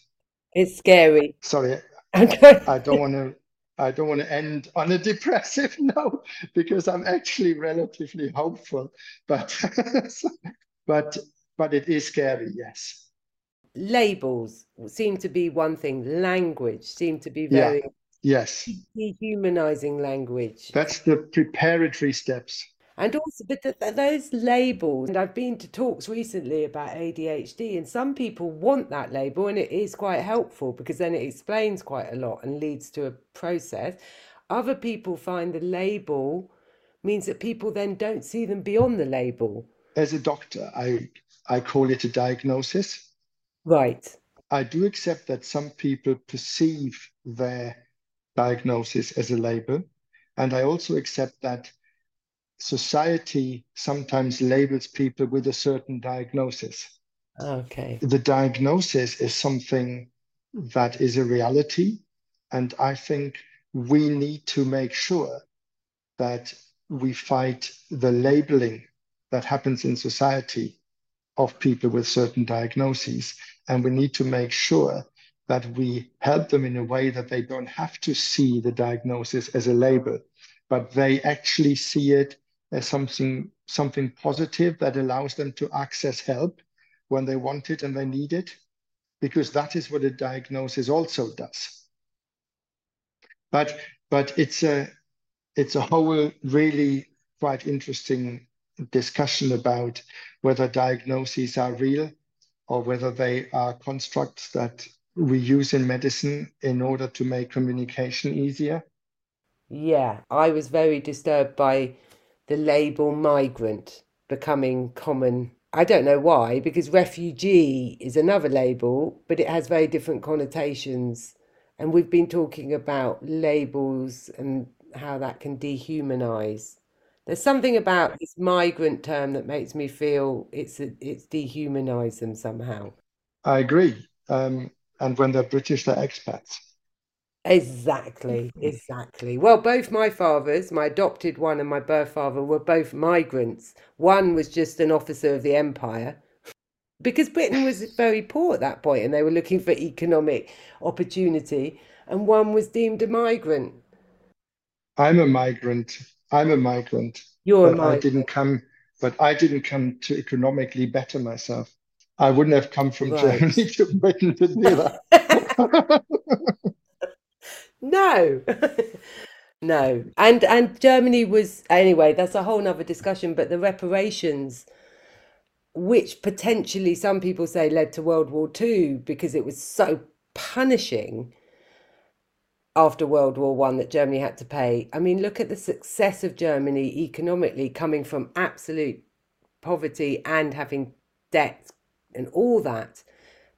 It's scary. Sorry, I don't want to. I don't want to end on a depressive note because I'm actually relatively hopeful, but but but it is scary. Yes. Labels seem to be one thing. Language seem to be very yeah. Yes. Dehumanizing language. That's the preparatory steps. And also, but the, those labels, and I've been to talks recently about ADHD, and some people want that label, and it is quite helpful because then it explains quite a lot and leads to a process. Other people find the label means that people then don't see them beyond the label. As a doctor, I I call it a diagnosis. Right. I do accept that some people perceive their diagnosis as a label, and I also accept that society sometimes labels people with a certain diagnosis. Okay. The diagnosis is something that is a reality. And I think we need to make sure that we fight the labeling that happens in society of people with certain diagnoses. And we need to make sure that we help them in a way that they don't have to see the diagnosis as a label, but they actually see it as something something positive that allows them to access help when they want it and they need it because that is what a diagnosis also does. But but it's a it's a whole really quite interesting discussion about whether diagnoses are real or whether they are constructs that we use in medicine in order to make communication easier yeah i was very disturbed by the label migrant becoming common. I don't know why, because refugee is another label, but it has very different connotations. And we've been talking about labels and how that can dehumanize. There's something about this migrant term that makes me feel it's it's dehumanized them somehow. I agree. Um, and when they're British, they're expats. Exactly, exactly. Well, both my fathers, my adopted one and my birth father, were both migrants. One was just an officer of the empire because Britain was very poor at that point and they were looking for economic opportunity, and one was deemed a migrant. I'm a migrant. I'm a migrant. You're but a migrant. I didn't come, but I didn't come to economically better myself. I wouldn't have come from right. Germany to Britain to do that. No. no. And and Germany was anyway, that's a whole nother discussion, but the reparations which potentially some people say led to World War II because it was so punishing after World War One that Germany had to pay. I mean, look at the success of Germany economically coming from absolute poverty and having debt and all that.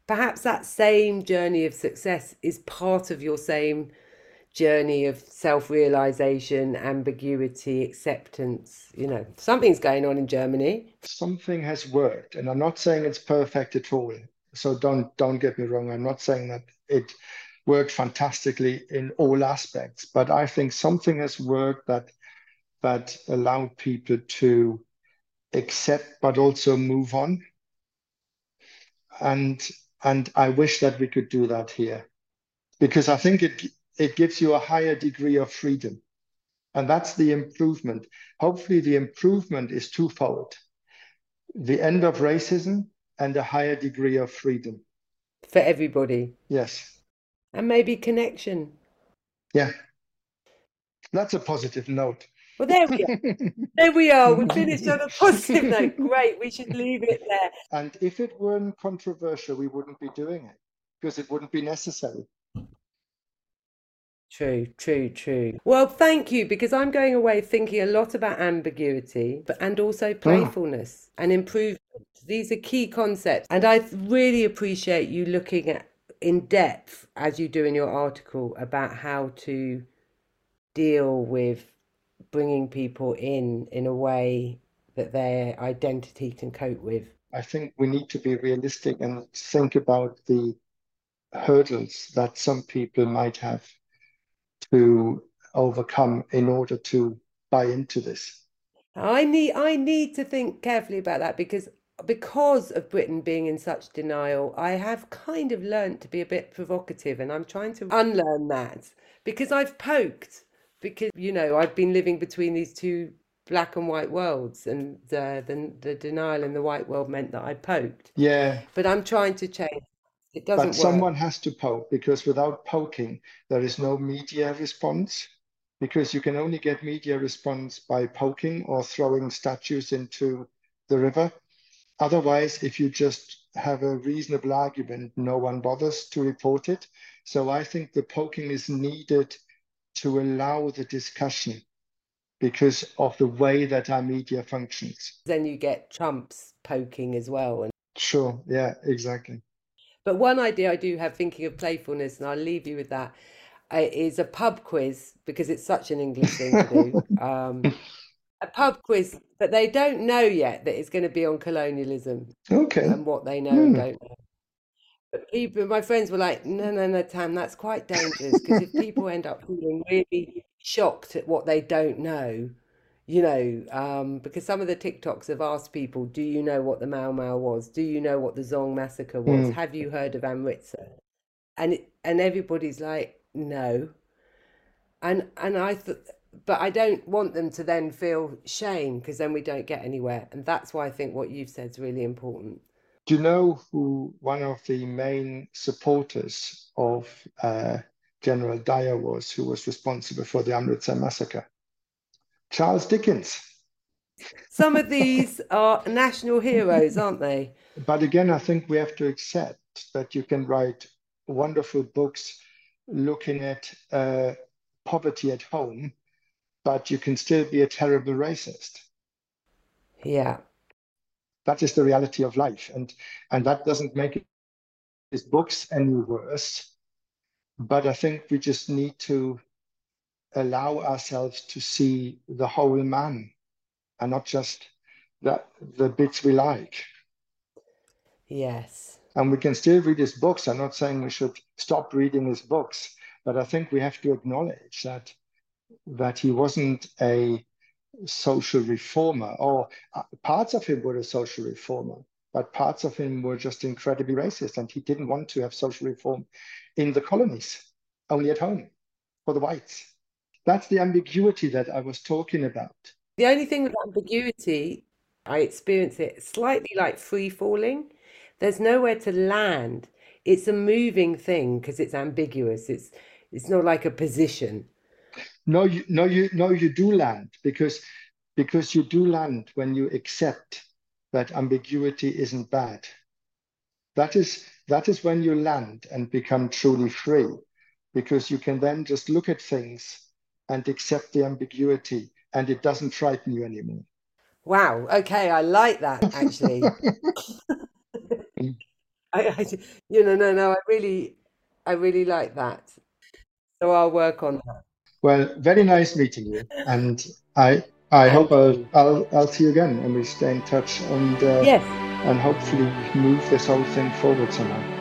Perhaps that same journey of success is part of your same journey of self realization, ambiguity, acceptance. You know, something's going on in Germany. Something has worked, and I'm not saying it's perfect at all. So don't don't get me wrong. I'm not saying that it worked fantastically in all aspects, but I think something has worked that that allowed people to accept but also move on. And and I wish that we could do that here because I think it it gives you a higher degree of freedom. And that's the improvement. Hopefully, the improvement is twofold the end of racism and a higher degree of freedom for everybody. Yes. And maybe connection. Yeah. That's a positive note. Well, there we are. there we are. We finished on a positive note. Great. We should leave it there. And if it weren't controversial, we wouldn't be doing it because it wouldn't be necessary. True, true, true. Well, thank you because I'm going away thinking a lot about ambiguity, but and also ah. playfulness and improvement. These are key concepts, and I really appreciate you looking at in depth as you do in your article about how to deal with bringing people in in a way that their identity can cope with. I think we need to be realistic and think about the hurdles that some people might have to overcome in order to buy into this? I need I need to think carefully about that because because of Britain being in such denial, I have kind of learned to be a bit provocative and I'm trying to unlearn that because I've poked because you know I've been living between these two black and white worlds and uh, the the denial in the white world meant that I poked. Yeah. But I'm trying to change it doesn't but someone has to poke because without poking, there is no media response. Because you can only get media response by poking or throwing statues into the river. Otherwise, if you just have a reasonable argument, no one bothers to report it. So I think the poking is needed to allow the discussion because of the way that our media functions. Then you get Trump's poking as well. And... Sure, yeah, exactly. But one idea I do have thinking of playfulness, and I'll leave you with that, uh, a pub quiz because it's such an English thing to do. Um, a pub quiz, but they don't know yet that it's going to be on colonialism. Okay. And what they know and hmm. don't know. But people, my friends were like, no, no, no, Tam, that's quite dangerous because if people end up feeling really shocked at what they don't know, you know, um, because some of the TikToks have asked people, do you know what the Mau Mau was? Do you know what the Zong massacre was? Mm. Have you heard of Amritsar? And it, and everybody's like, no. And and I thought, but I don't want them to then feel shame because then we don't get anywhere. And that's why I think what you've said is really important. Do you know who one of the main supporters of uh, General Dyer was, who was responsible for the Amritsar massacre? Charles Dickens. Some of these are national heroes, aren't they? But again, I think we have to accept that you can write wonderful books looking at uh, poverty at home, but you can still be a terrible racist. Yeah. That is the reality of life. And, and that doesn't make his books any worse. But I think we just need to allow ourselves to see the whole man and not just the, the bits we like. Yes. And we can still read his books. I'm not saying we should stop reading his books, but I think we have to acknowledge that that he wasn't a social reformer, or uh, parts of him were a social reformer, but parts of him were just incredibly racist, and he didn't want to have social reform in the colonies, only at home for the whites. That's the ambiguity that I was talking about. The only thing with ambiguity, I experience it slightly like free falling. There's nowhere to land. It's a moving thing because it's ambiguous. It's it's not like a position. No, you no you no you do land because because you do land when you accept that ambiguity isn't bad. That is that is when you land and become truly free because you can then just look at things and accept the ambiguity and it doesn't frighten you anymore. Wow. Okay. I like that actually. I, I, you know, no, no, I really, I really like that. So I'll work on that. Well, very nice meeting you. And I, I hope I'll, I'll, I'll see you again and we stay in touch and, uh, yes. and hopefully move this whole thing forward somehow.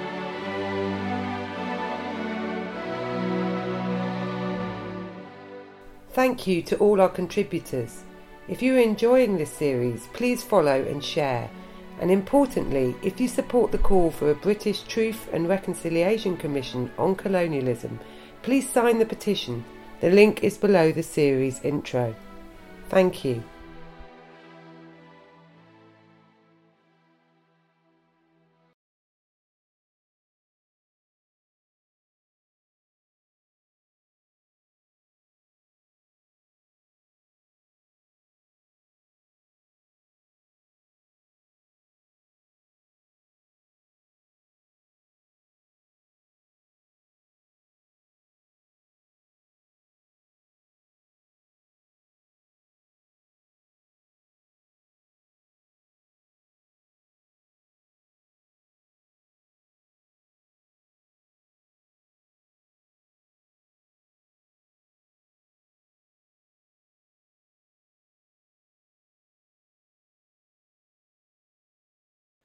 Thank you to all our contributors. If you are enjoying this series, please follow and share. And importantly, if you support the call for a British Truth and Reconciliation Commission on colonialism, please sign the petition. The link is below the series intro. Thank you.